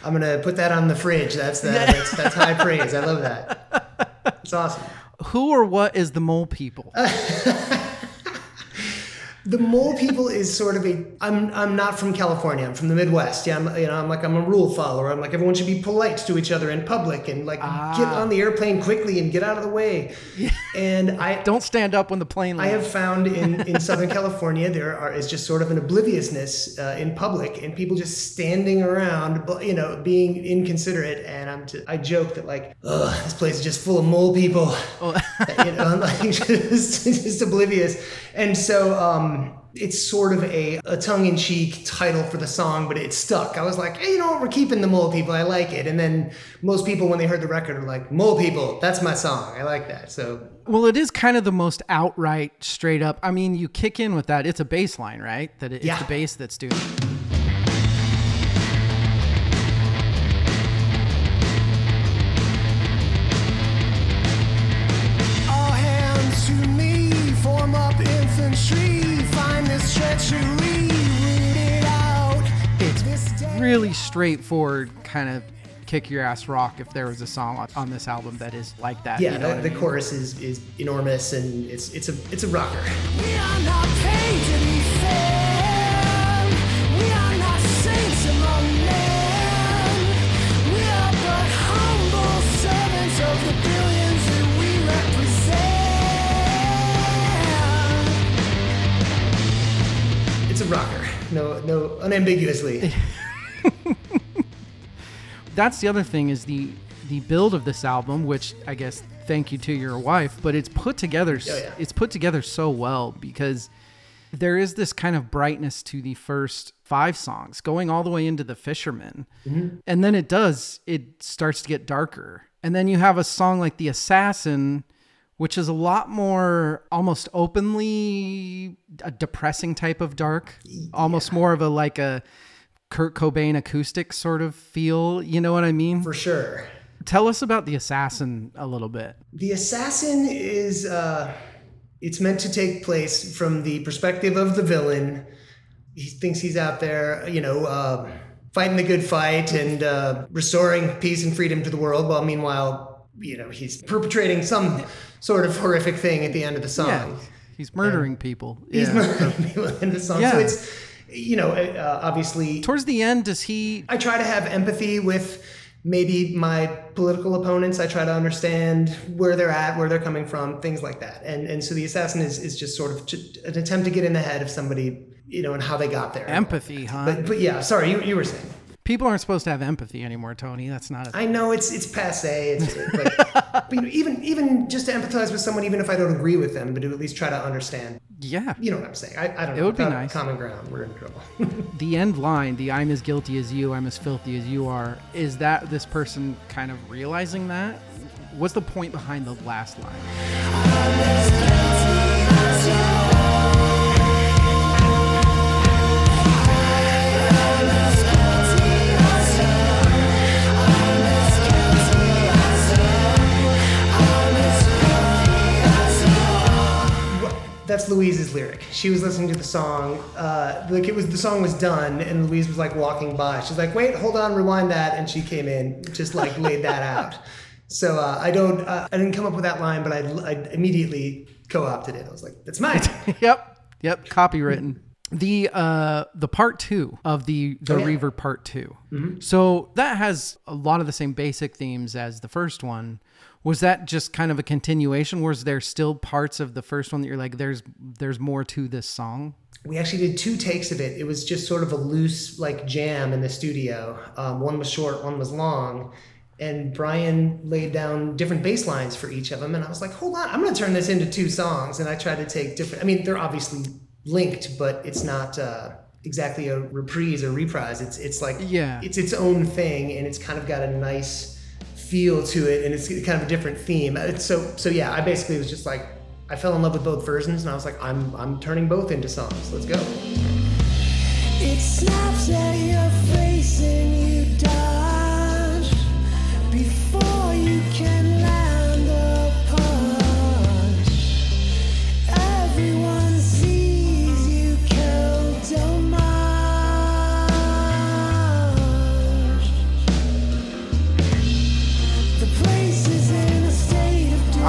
I'm gonna put that on the fridge. That's the, that's that's high praise. I love that. It's awesome. who or what is the mole people? The mole people is sort of a. I'm I'm not from California. I'm from the Midwest. Yeah, I'm you know I'm like I'm a rule follower. I'm like everyone should be polite to each other in public and like get on the airplane quickly and get out of the way. And I Don't stand up when the plane I have found in, in Southern California there are is just sort of an obliviousness uh, in public and people just standing around, you know, being inconsiderate. And I'm t- I joke that like, Ugh, this place is just full of mole people, you know, I'm like just, just oblivious. And so um, Um, it's sort of a, a tongue-in-cheek title for the song, but it stuck. I was like, hey, you know what? We're keeping the mole people. I like it. And then most people, when they heard the record, are like, mole people. That's my song. I like that. So Well, it is kind of the most outright, straight up. I mean, you kick in with that. It's a bass line, right? That it, it's Yeah. the bass that's doing. It's really straightforward, kind of kick your ass rock. If there was a song on, on this album that is like that, Yeah, you know the, what I the mean? chorus is, is enormous and it's it's a it's a rocker. We rocker. No no unambiguously. that's the other thing is the the build of this album, which I guess thank you to your wife, but it's put together. Oh, yeah. It's put together so well because there is this kind of brightness to the first five songs, going all the way into the Fisherman, Mm-hmm. and then it does. It starts to get darker, and then you have a song like the Assassin. Which is a lot more almost openly a depressing type of dark, almost more of a like a Kurt Cobain acoustic sort of feel. You know what I mean? For sure. Tell us about the assassin a little bit. The assassin is uh it's meant to take place from the perspective of the villain. He thinks he's out there, you know, uh, fighting the good fight and uh, restoring peace and freedom to the world, while meanwhile, you know, he's perpetrating some sort of horrific thing at the end of the song. Yeah, he's murdering people. He's yeah. murdering people in the song. So it's, you know, uh, obviously Towards the end, does he? I try to have empathy with maybe my political opponents. I try to understand where they're at, where they're coming from, things like that. And and so the assassin is, is just sort of an attempt to get in the head of somebody, you know, and how they got there. Empathy, huh? But but yeah, sorry, you, you were saying. People aren't supposed to have empathy anymore, Tony. That's not I know it's it's passe, it's, but, but you know, even even just to empathize with someone, even if I don't agree with them, but to at least try to understand. yeah. You know what I'm saying? I, I don't know. It know. would be nice. Common ground, we're in trouble. The end line, the "I'm as guilty as you, I'm as filthy as you are," is that this person kind of realizing that? What's the point behind the last line? That's Louise's lyric. She was listening to the song. Uh, like it was the song was done, and Louise was like walking by. She's like, "Wait, hold on, rewind that," and she came in, just like laid that out. So uh, I don't, uh, I didn't come up with that line, but I, I immediately co-opted it. I was like, "That's mine." yep. Yep. Copywritten. The uh the part two of the the yeah. Reaver part 2 So that has a lot of the same basic themes as the first one. Was that just kind of a continuation? Was there still parts of the first one that you're like, there's there's more to this song? we actually did two takes of it. It was just sort of a loose like jam in the studio. Um, one was short, one was long. And Brian laid down different bass lines for each of them. And I was like, hold on, I'm going to turn this into two songs. And I tried to take different, I mean, they're obviously linked, but it's not uh, exactly a reprise or reprise. It's, it's like, Yeah. it's its own thing. And it's kind of got a nice feel to it. And it's kind of a different theme. It's so, so yeah, I basically was just like, I fell in love with both versions, and I was like, I'm I'm turning both into songs. Let's go.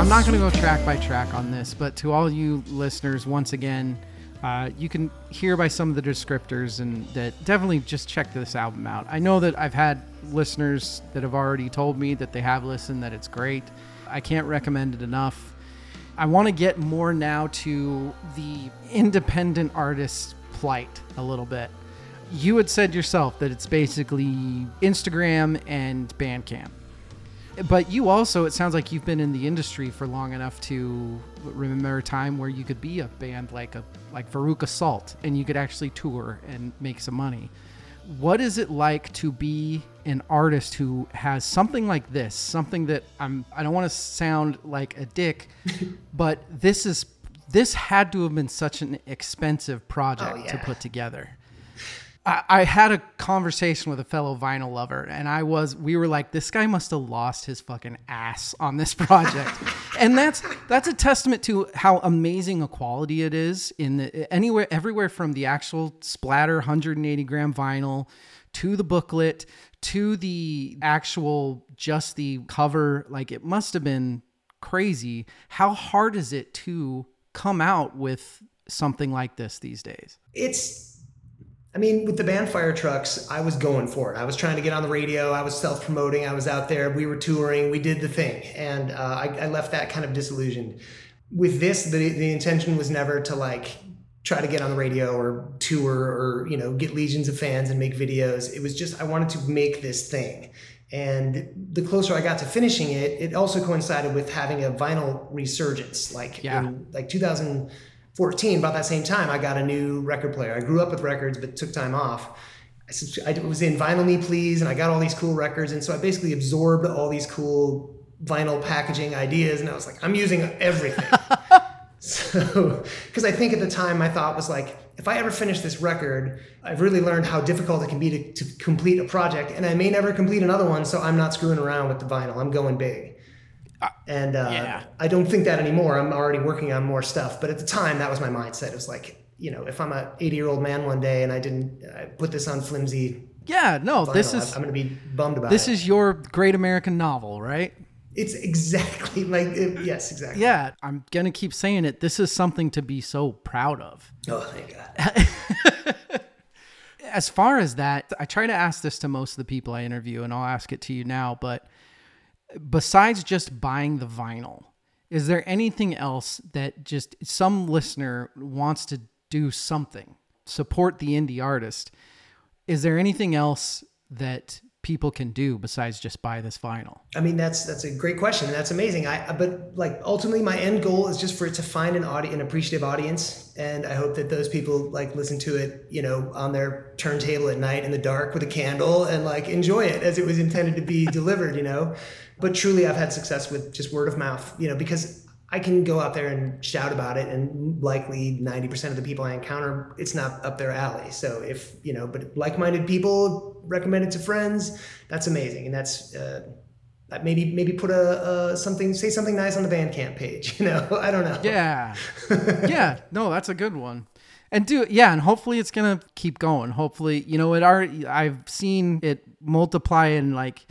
Not going to go track by track on this, but to all you listeners, once again, uh, you can hear by some of the descriptors and that definitely just check this album out. I know that I've had listeners that have already told me that they have listened, that it's great. I can't recommend it enough. I want to get more now to the independent artist plight a little bit. You had said yourself that it's basically Instagram and Bandcamp. But you also, it sounds like you've been in the industry for long enough to remember a time where you could be a band like a like Veruca Salt and you could actually tour and make some money. What is it like to be an artist who has something like this? Something that I'm I don't want to sound like a dick, but this is this had to have been such an expensive project Oh, to put together. I, had a conversation with a fellow vinyl lover, and I was we were like, this guy must have lost his fucking ass on this project, and that's that's a testament to how amazing a quality it is in the anywhere everywhere from the actual splatter 180 gram vinyl to the booklet to the actual just the cover. Like it must have been crazy. How hard is it to come out with something like this these days? It's I mean, with the band Fire Trucks, I was going for it. I was trying to get on the radio. I was self promoting. I was out there. We were touring. We did the thing. And uh, I, I left that kind of disillusioned. With this, the, the intention was never to like try to get on the radio or tour or, you know, get legions of fans and make videos. It was just, I wanted to make this thing. And the closer I got to finishing it, it also coincided with having a vinyl resurgence. Like, Yeah. in, like 2014, about that same time, I got a new record player. I grew up with records, but took time off. I, I was in Vinyl Me Please, and I got all these cool records. And so I basically absorbed all these cool vinyl packaging ideas, and I was like, I'm using everything. so, because I think at the time my thought was like, if I ever finish this record, I've really learned how difficult it can be to, to complete a project, and I may never complete another one, so I'm not screwing around with the vinyl. I'm going big. And uh, Yeah. I don't think that anymore. I'm already working on more stuff. But at the time, that was my mindset. It was like, you know, if I'm a 80 year old man one day and I didn't I put this on flimsy Yeah, no, vinyl, this is I'm going to be bummed about this it. is your great American novel, right? It's exactly like it, yes, exactly. Yeah, I'm gonna keep saying it. This is something to be so proud of. Oh, thank God. As far as that, I try to ask this to most of the people I interview, and I'll ask it to you now. But besides just buying the vinyl, is there anything else that just some listener wants to do something, support the indie artist? Is there anything else that people can do besides just buy this vinyl? I mean, that's that's a great question, that's amazing. I but like ultimately, my end goal is just for it to find an audience, an appreciative audience, and I hope that those people like listen to it, you know, on their turntable at night in the dark with a candle and like enjoy it as it was intended to be delivered, you know. But truly, I've had success with just word of mouth, you know, because I can go out there and shout about it, and likely ninety percent of the people I encounter, it's not up their alley. So if you know, but like-minded people recommend it to friends, that's amazing, and that's. Uh, uh, maybe maybe put a, a something say something nice on the Bandcamp page. You know, I don't know. Yeah. yeah. No, that's a good one. And do yeah, and hopefully it's gonna keep going. Hopefully, you know, it already I've seen it multiply and like,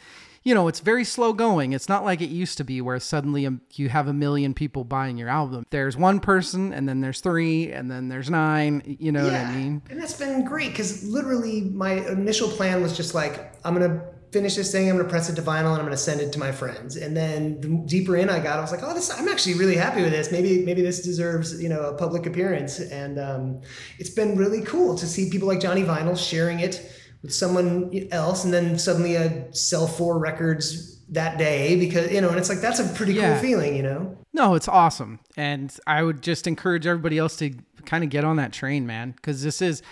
you know, it's very slow going. It's not like it used to be where suddenly you have a million people buying your album. There's one person, and then there's three, and then there's nine. You know what I mean? And that's been great because literally my initial plan was just like, I'm going to finish this thing, I'm going to press it to vinyl, and I'm going to send it to my friends. And then the deeper in I got, I was like, oh, this, I'm actually really happy with this. Maybe, maybe this deserves, you know, a public appearance. And um, it's been really cool to see people like Johnny Vinyl sharing it with someone else, and then suddenly I'd sell four records that day because, you know, and it's like, that's a pretty Yeah. cool feeling, you know? No, it's awesome. And I would just encourage everybody else to kind of get on that train, man, because this is,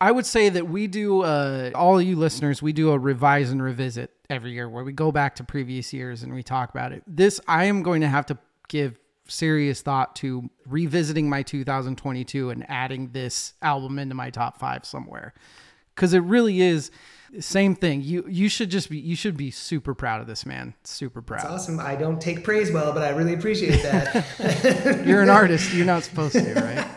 I would say that we do, uh, all you listeners, we do a revise and revisit every year where we go back to previous years and we talk about it. This, I am going to have to give serious thought to revisiting my 2022 and adding this album into my top five somewhere. Because it really is the same thing. You you should just be you should be super proud of this man. Super proud. It's awesome. I don't take praise well, but I really appreciate that. You're an artist. You're not supposed to, right?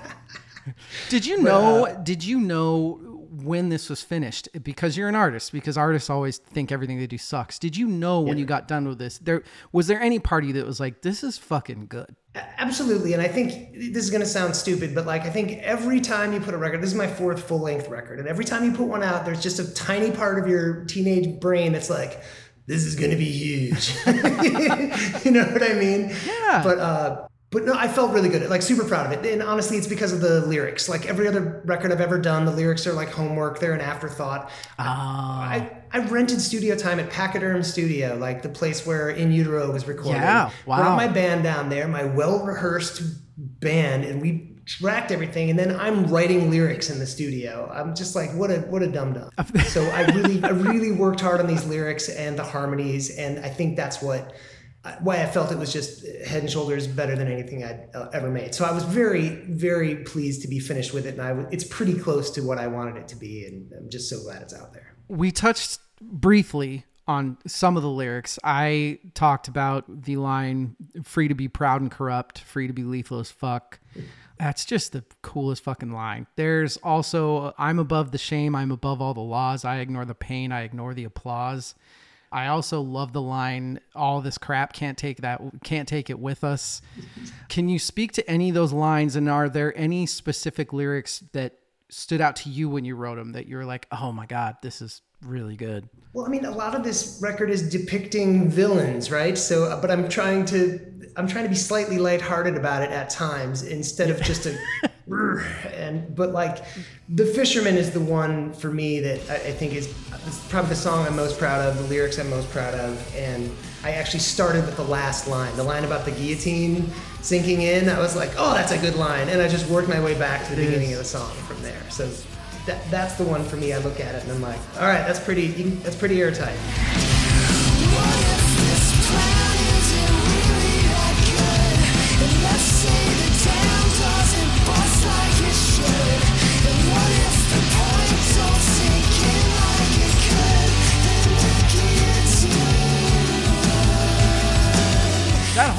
Uh, did you know? Did you know when this was finished because you're an artist because artists always think everything they do sucks. Did you know when you got done with this there was there any party that was like this is fucking good? Absolutely, and I think this is going to sound stupid, but like I think every time you put a record, this is my fourth full length record, and every time you put one out, there's just a tiny part of your teenage brain that's like, "This is going to be huge." you know what I mean? Yeah. But uh, but no, I felt really good, like super proud of it, and honestly, it's because of the lyrics. Like every other record I've ever done, the lyrics are like homework; they're an afterthought. Ah. I, I rented studio time at Pachyderm Studio, like the place where In Utero was recorded. Yeah, wow. Brought my band down there, my well rehearsed band, and we tracked everything. And then I'm writing lyrics in the studio. I'm just like, what a what a dum dum. so I really I really worked hard on these lyrics and the harmonies, and I think that's what why I felt it was just head and shoulders better than anything I'd uh, ever made. So I was very, very pleased to be finished with it, and I w- it's pretty close to what I wanted it to be, and I'm just so glad it's out there. we touched briefly on some of the lyrics. I talked about the line free to be proud and corrupt, free to be lethal as fuck. That's just the coolest fucking line. There's also I'm above the shame, I'm above all the laws, I ignore the pain, I ignore the applause. I also love the line all this crap can't take that can't take it with us. Can you speak to any of those lines and are there any specific lyrics that stood out to you when you wrote them that you're like, "Oh my god, this is really good." Well, I mean, a lot of this record is depicting villains, right? So, uh, but I'm trying to, I'm trying to be slightly lighthearted about it at times instead of just a, and but like, the Fisherman is the one for me that I, I think is, is probably the song I'm most proud of, the lyrics I'm most proud of, and I actually started with the last line, the line about the guillotine sinking in. I was like, oh, that's a good line, and I just worked my way back to the It beginning is. of the song from there. So. That, that's the one for me. I look at it and I'm like, all right, that's pretty. That's pretty airtight.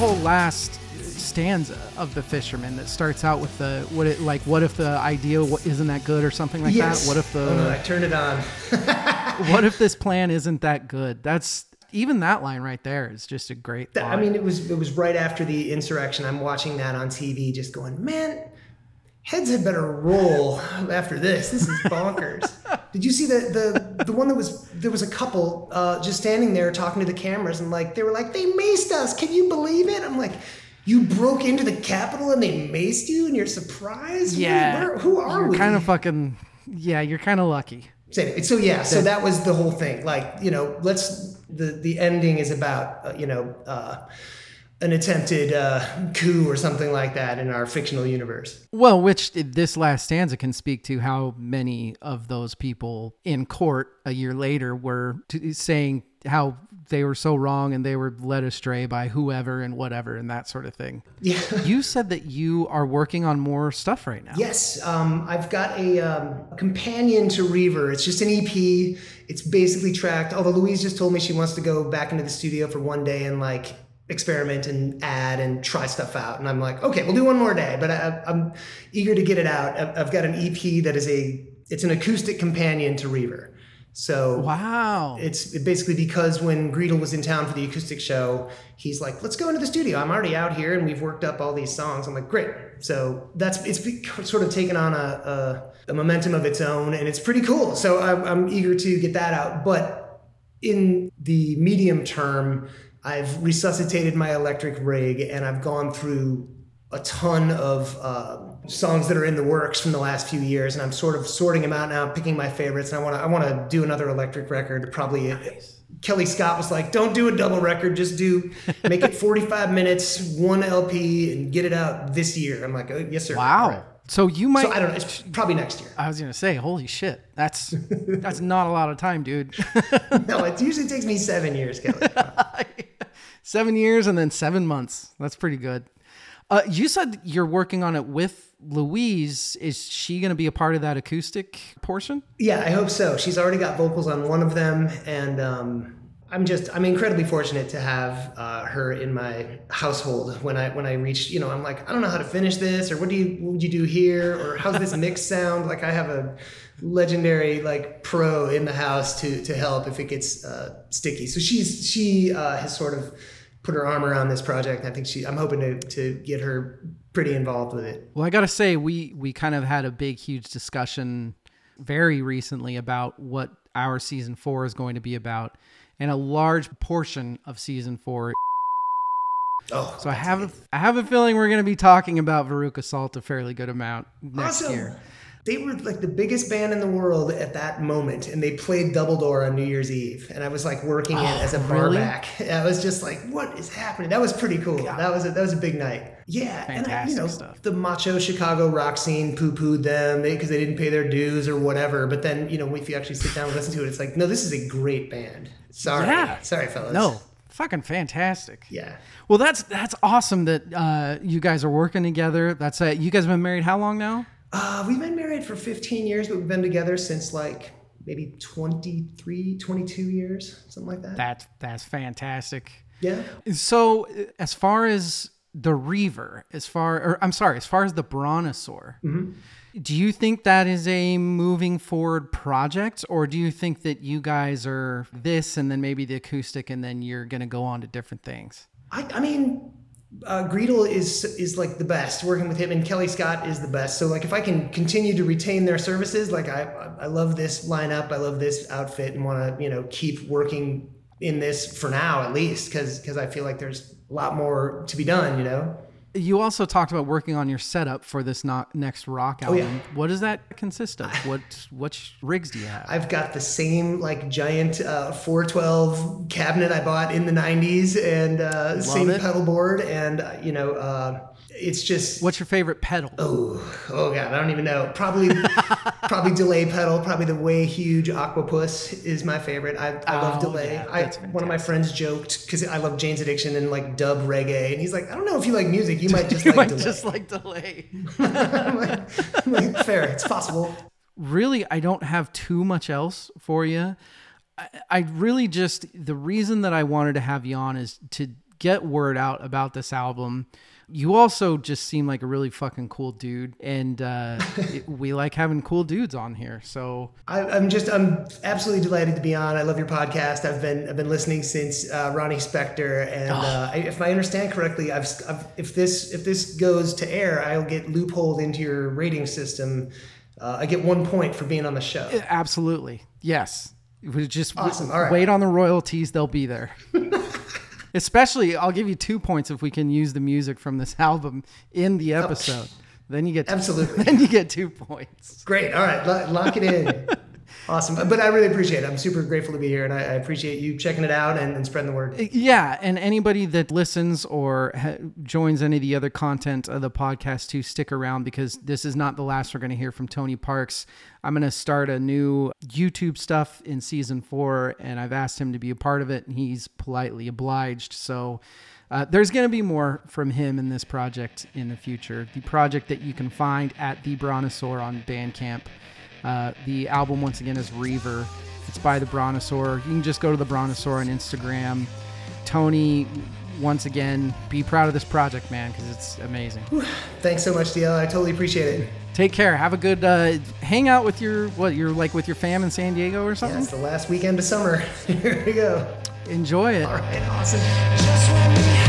Whole last stanza of the fisherman that starts out with the what it like what if the idea isn't that good or something like Yes. that what if the Oh, no, I turned it on. what if this plan isn't that good that's even that line right there is just a great That- I mean, it was it was right after the insurrection. I'm watching that on TV, just going, man, heads had better roll after this. This is bonkers. Did you see the the the one that was there was a couple uh, just standing there talking to the cameras and like they were like they maced us. Can you believe it? I'm like. You broke into the Capitol and they maced you, and you're surprised. yeah Where- who are we? you're we? kind of fucking yeah you're kind of lucky So, so yeah, so that was the whole thing. Like, you know, let's the the ending is about uh, you know uh, an attempted uh, coup or something like that in our fictional universe. Well, which this last stanza can speak to how many of those people in court a year later were t- saying how they were so wrong and they were led astray by whoever and whatever and that sort of thing. Yeah. You said that you are working on more stuff right now. Yes, um, I've got a, um, a companion to Reaver. It's just an EP. It's basically tracked. Although Louise just told me she wants to go back into the studio for one day and like experiment and add and try stuff out. And I'm like, okay, we'll do one more day. But I, I'm eager to get it out. I've, I've got an EP that is a it's an acoustic companion to Reaver. So Wow. it's basically because when Greedle was in town for the acoustic show, he's like, "Let's go into the studio. I'm already out here, and we've worked up all these songs." I'm like, "Great!" So that's it's sort of taken on a, a, a momentum of its own, and it's pretty cool. So I'm, I'm eager to get that out. But in the medium term, I've resuscitated my electric rig, and I've gone through a ton of uh, songs that are in the works from the last few years, and I'm sort of sorting them out now, picking my favorites. And I want to I want to do another electric record. Probably Kelly Scott was like, "Don't do a double record, just do make it 45 minutes, one LP, and get it out this year." I'm like, oh, "Yes, sir." wow. All right. So you might So I don't know. It's probably next year. I was going to say, holy shit. That's that's not a lot of time, dude. No, it usually takes me seven years, Kelly. seven years and then seven months. That's pretty good. Uh, you said you're working on it with Louise. Is she going to be a part of that acoustic portion? Yeah, I hope so. She's already got vocals on one of them, and um, I'm just I'm incredibly fortunate to have uh, her in my household. When I when I reached, you know, I'm like, I don't know how to finish this, or what do you what would you do here, or how's this mix sound? Like I have a legendary like pro in the house to to help if it gets uh, sticky. So she's she uh, has sort of put her arm around this project. I think she I'm hoping to to get her pretty involved with it. Well, I got to say, we we kind of had a big, huge discussion very recently about what our season four is going to be about, and a large portion of season four. Oh, So I have a, I have a feeling we're going to be talking about Veruca Salt a fairly good amount next awesome. year. They were like the biggest band in the world at that moment, and they played Double Door on New Year's Eve. And I was like working it as a Oh, really? back. I was just like, "What is happening?" That was pretty cool. That was a, that was a big night. Yeah, and I, you Fantastic know stuff. the macho Chicago rock scene poo pooed them because they didn't pay their dues or whatever. But then you know if you actually sit down and listen to it, it's like, no, this is a great band. Sorry, Yeah. sorry, fellas. No, fucking fantastic. yeah. Well, that's that's awesome that uh, you guys are working together. That's uh, you guys have been married how long now? Uh, we've been married for 15 years, but we've been together since like maybe 23, 22 years, something like that. That that's fantastic. yeah. So, as far as the Reaver, as far, or I'm sorry, as far as the Brontosaur, do you think that is a moving forward project, or do you think that you guys are this and then maybe the acoustic, and then you're gonna go on to different things? I, I mean, uh, Greedle is is like the best. Working with him and Kelly Scott is the best. So like, if I can continue to retain their services, like I I love this lineup, I love this outfit, and want to you know keep working in this for now at least, because because I feel like there's a lot more to be done. You know. You also talked about working on your setup for this not next rock album. yeah. What does that consist of? What what rigs do you have? I've got the same like giant uh, 412 cabinet I bought in the 90s and uh, same it. pedal board and uh, you know uh, it's just What's your favorite pedal? oh oh god I don't even know. Probably probably delay pedal probably the Way Huge Aqua-Puss is my favorite. I, I love Oh, delay. yeah, I one of my friends joked because I love Jane's Addiction and like dub reggae and he's like I don't know if you like music you might just you like might delay. just like delay. I'm like, I'm like, fair it's possible. Really i don't have too much else for you I, I really just the reason that i wanted to have you on is to get word out about this album you also just seem like a really fucking cool dude and uh, it- we like having cool dudes on here so I, I'm just I'm absolutely delighted to be on. I love your podcast. I've been I've been listening since uh, Ronnie Spector, and uh, I, if I understand correctly, I've, I've if this if this goes to air, I'll get loopholed into your rating system. Uh, I get one point for being on the show. absolutely yes just Awesome. All right. wait on the royalties they'll be there especially i'll give you two points if we can use the music from this album in the episode then you get Absolutely. then you get two points Great. All right, lo- lock it in. awesome. But I really appreciate it. I'm super grateful to be here, and I, appreciate you checking it out and, and spreading the word. Yeah, and anybody that listens or ha- joins any of the other content of the podcast to stick around because this is not the last we're going to hear from Tony Parks. I'm going to start a new YouTube stuff in season four, and I've asked him to be a part of it, and he's politely obliged. So uh, there's going to be more from him in this project in the future. The project that you can find at the Brontosaur on Bandcamp. Uh, the album once again is Reaver. It's by the Brontosaur. You can just go to the Brontosaur on Instagram. Tony, once again, be proud of this project, man, because it's amazing. Thanks so much, DL. I totally appreciate it. Take care. Have a good uh, hang out with your what you're like with your fam in San Diego or Yeah, something. it's the last weekend of summer. here we go. Enjoy it. All right, awesome.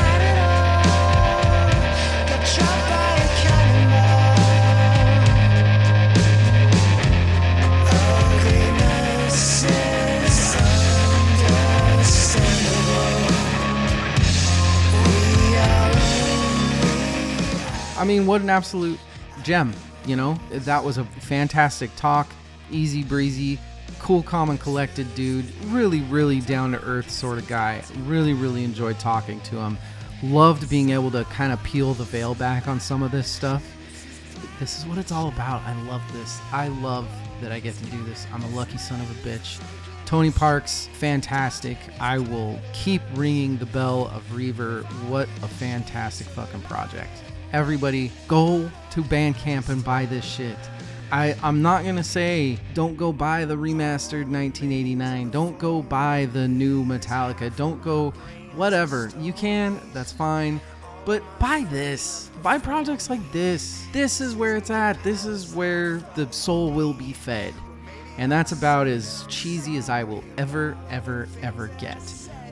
I mean, what an absolute gem, you know? That was a fantastic talk, easy breezy, cool, calm, and collected dude. Really, really down to earth sort of guy. Really, really enjoyed talking to him. Loved being able to kind of peel the veil back on some of this stuff. This is what it's all about. I love this. I love that I get to do this. I'm a lucky son of a bitch. Tony Parks, fantastic. I will keep ringing the bell of Reaver. What a fantastic fucking project. Everybody, go to Bandcamp and buy this shit. I, I'm not gonna say don't go buy the remastered 1989. Don't go buy the new Metallica. Don't go whatever. You can, that's fine. But buy this. Buy projects like this. This is where it's at. This is where the soul will be fed. And that's about as cheesy as I will ever, ever, ever get.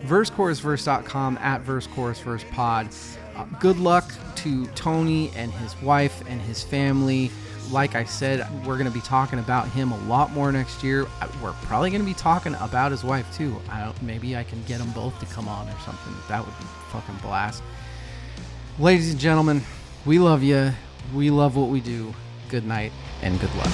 VerseChorusVerse.com at VerseChorusVersePod. Good luck to Tony and his wife and his family. Like I said, we're going to be talking about him a lot more next year. We're probably going to be talking about his wife too. I maybe I can get them both to come on or something. That would be fucking blast. Ladies and gentlemen, we love you. We love what we do. Good night and good luck.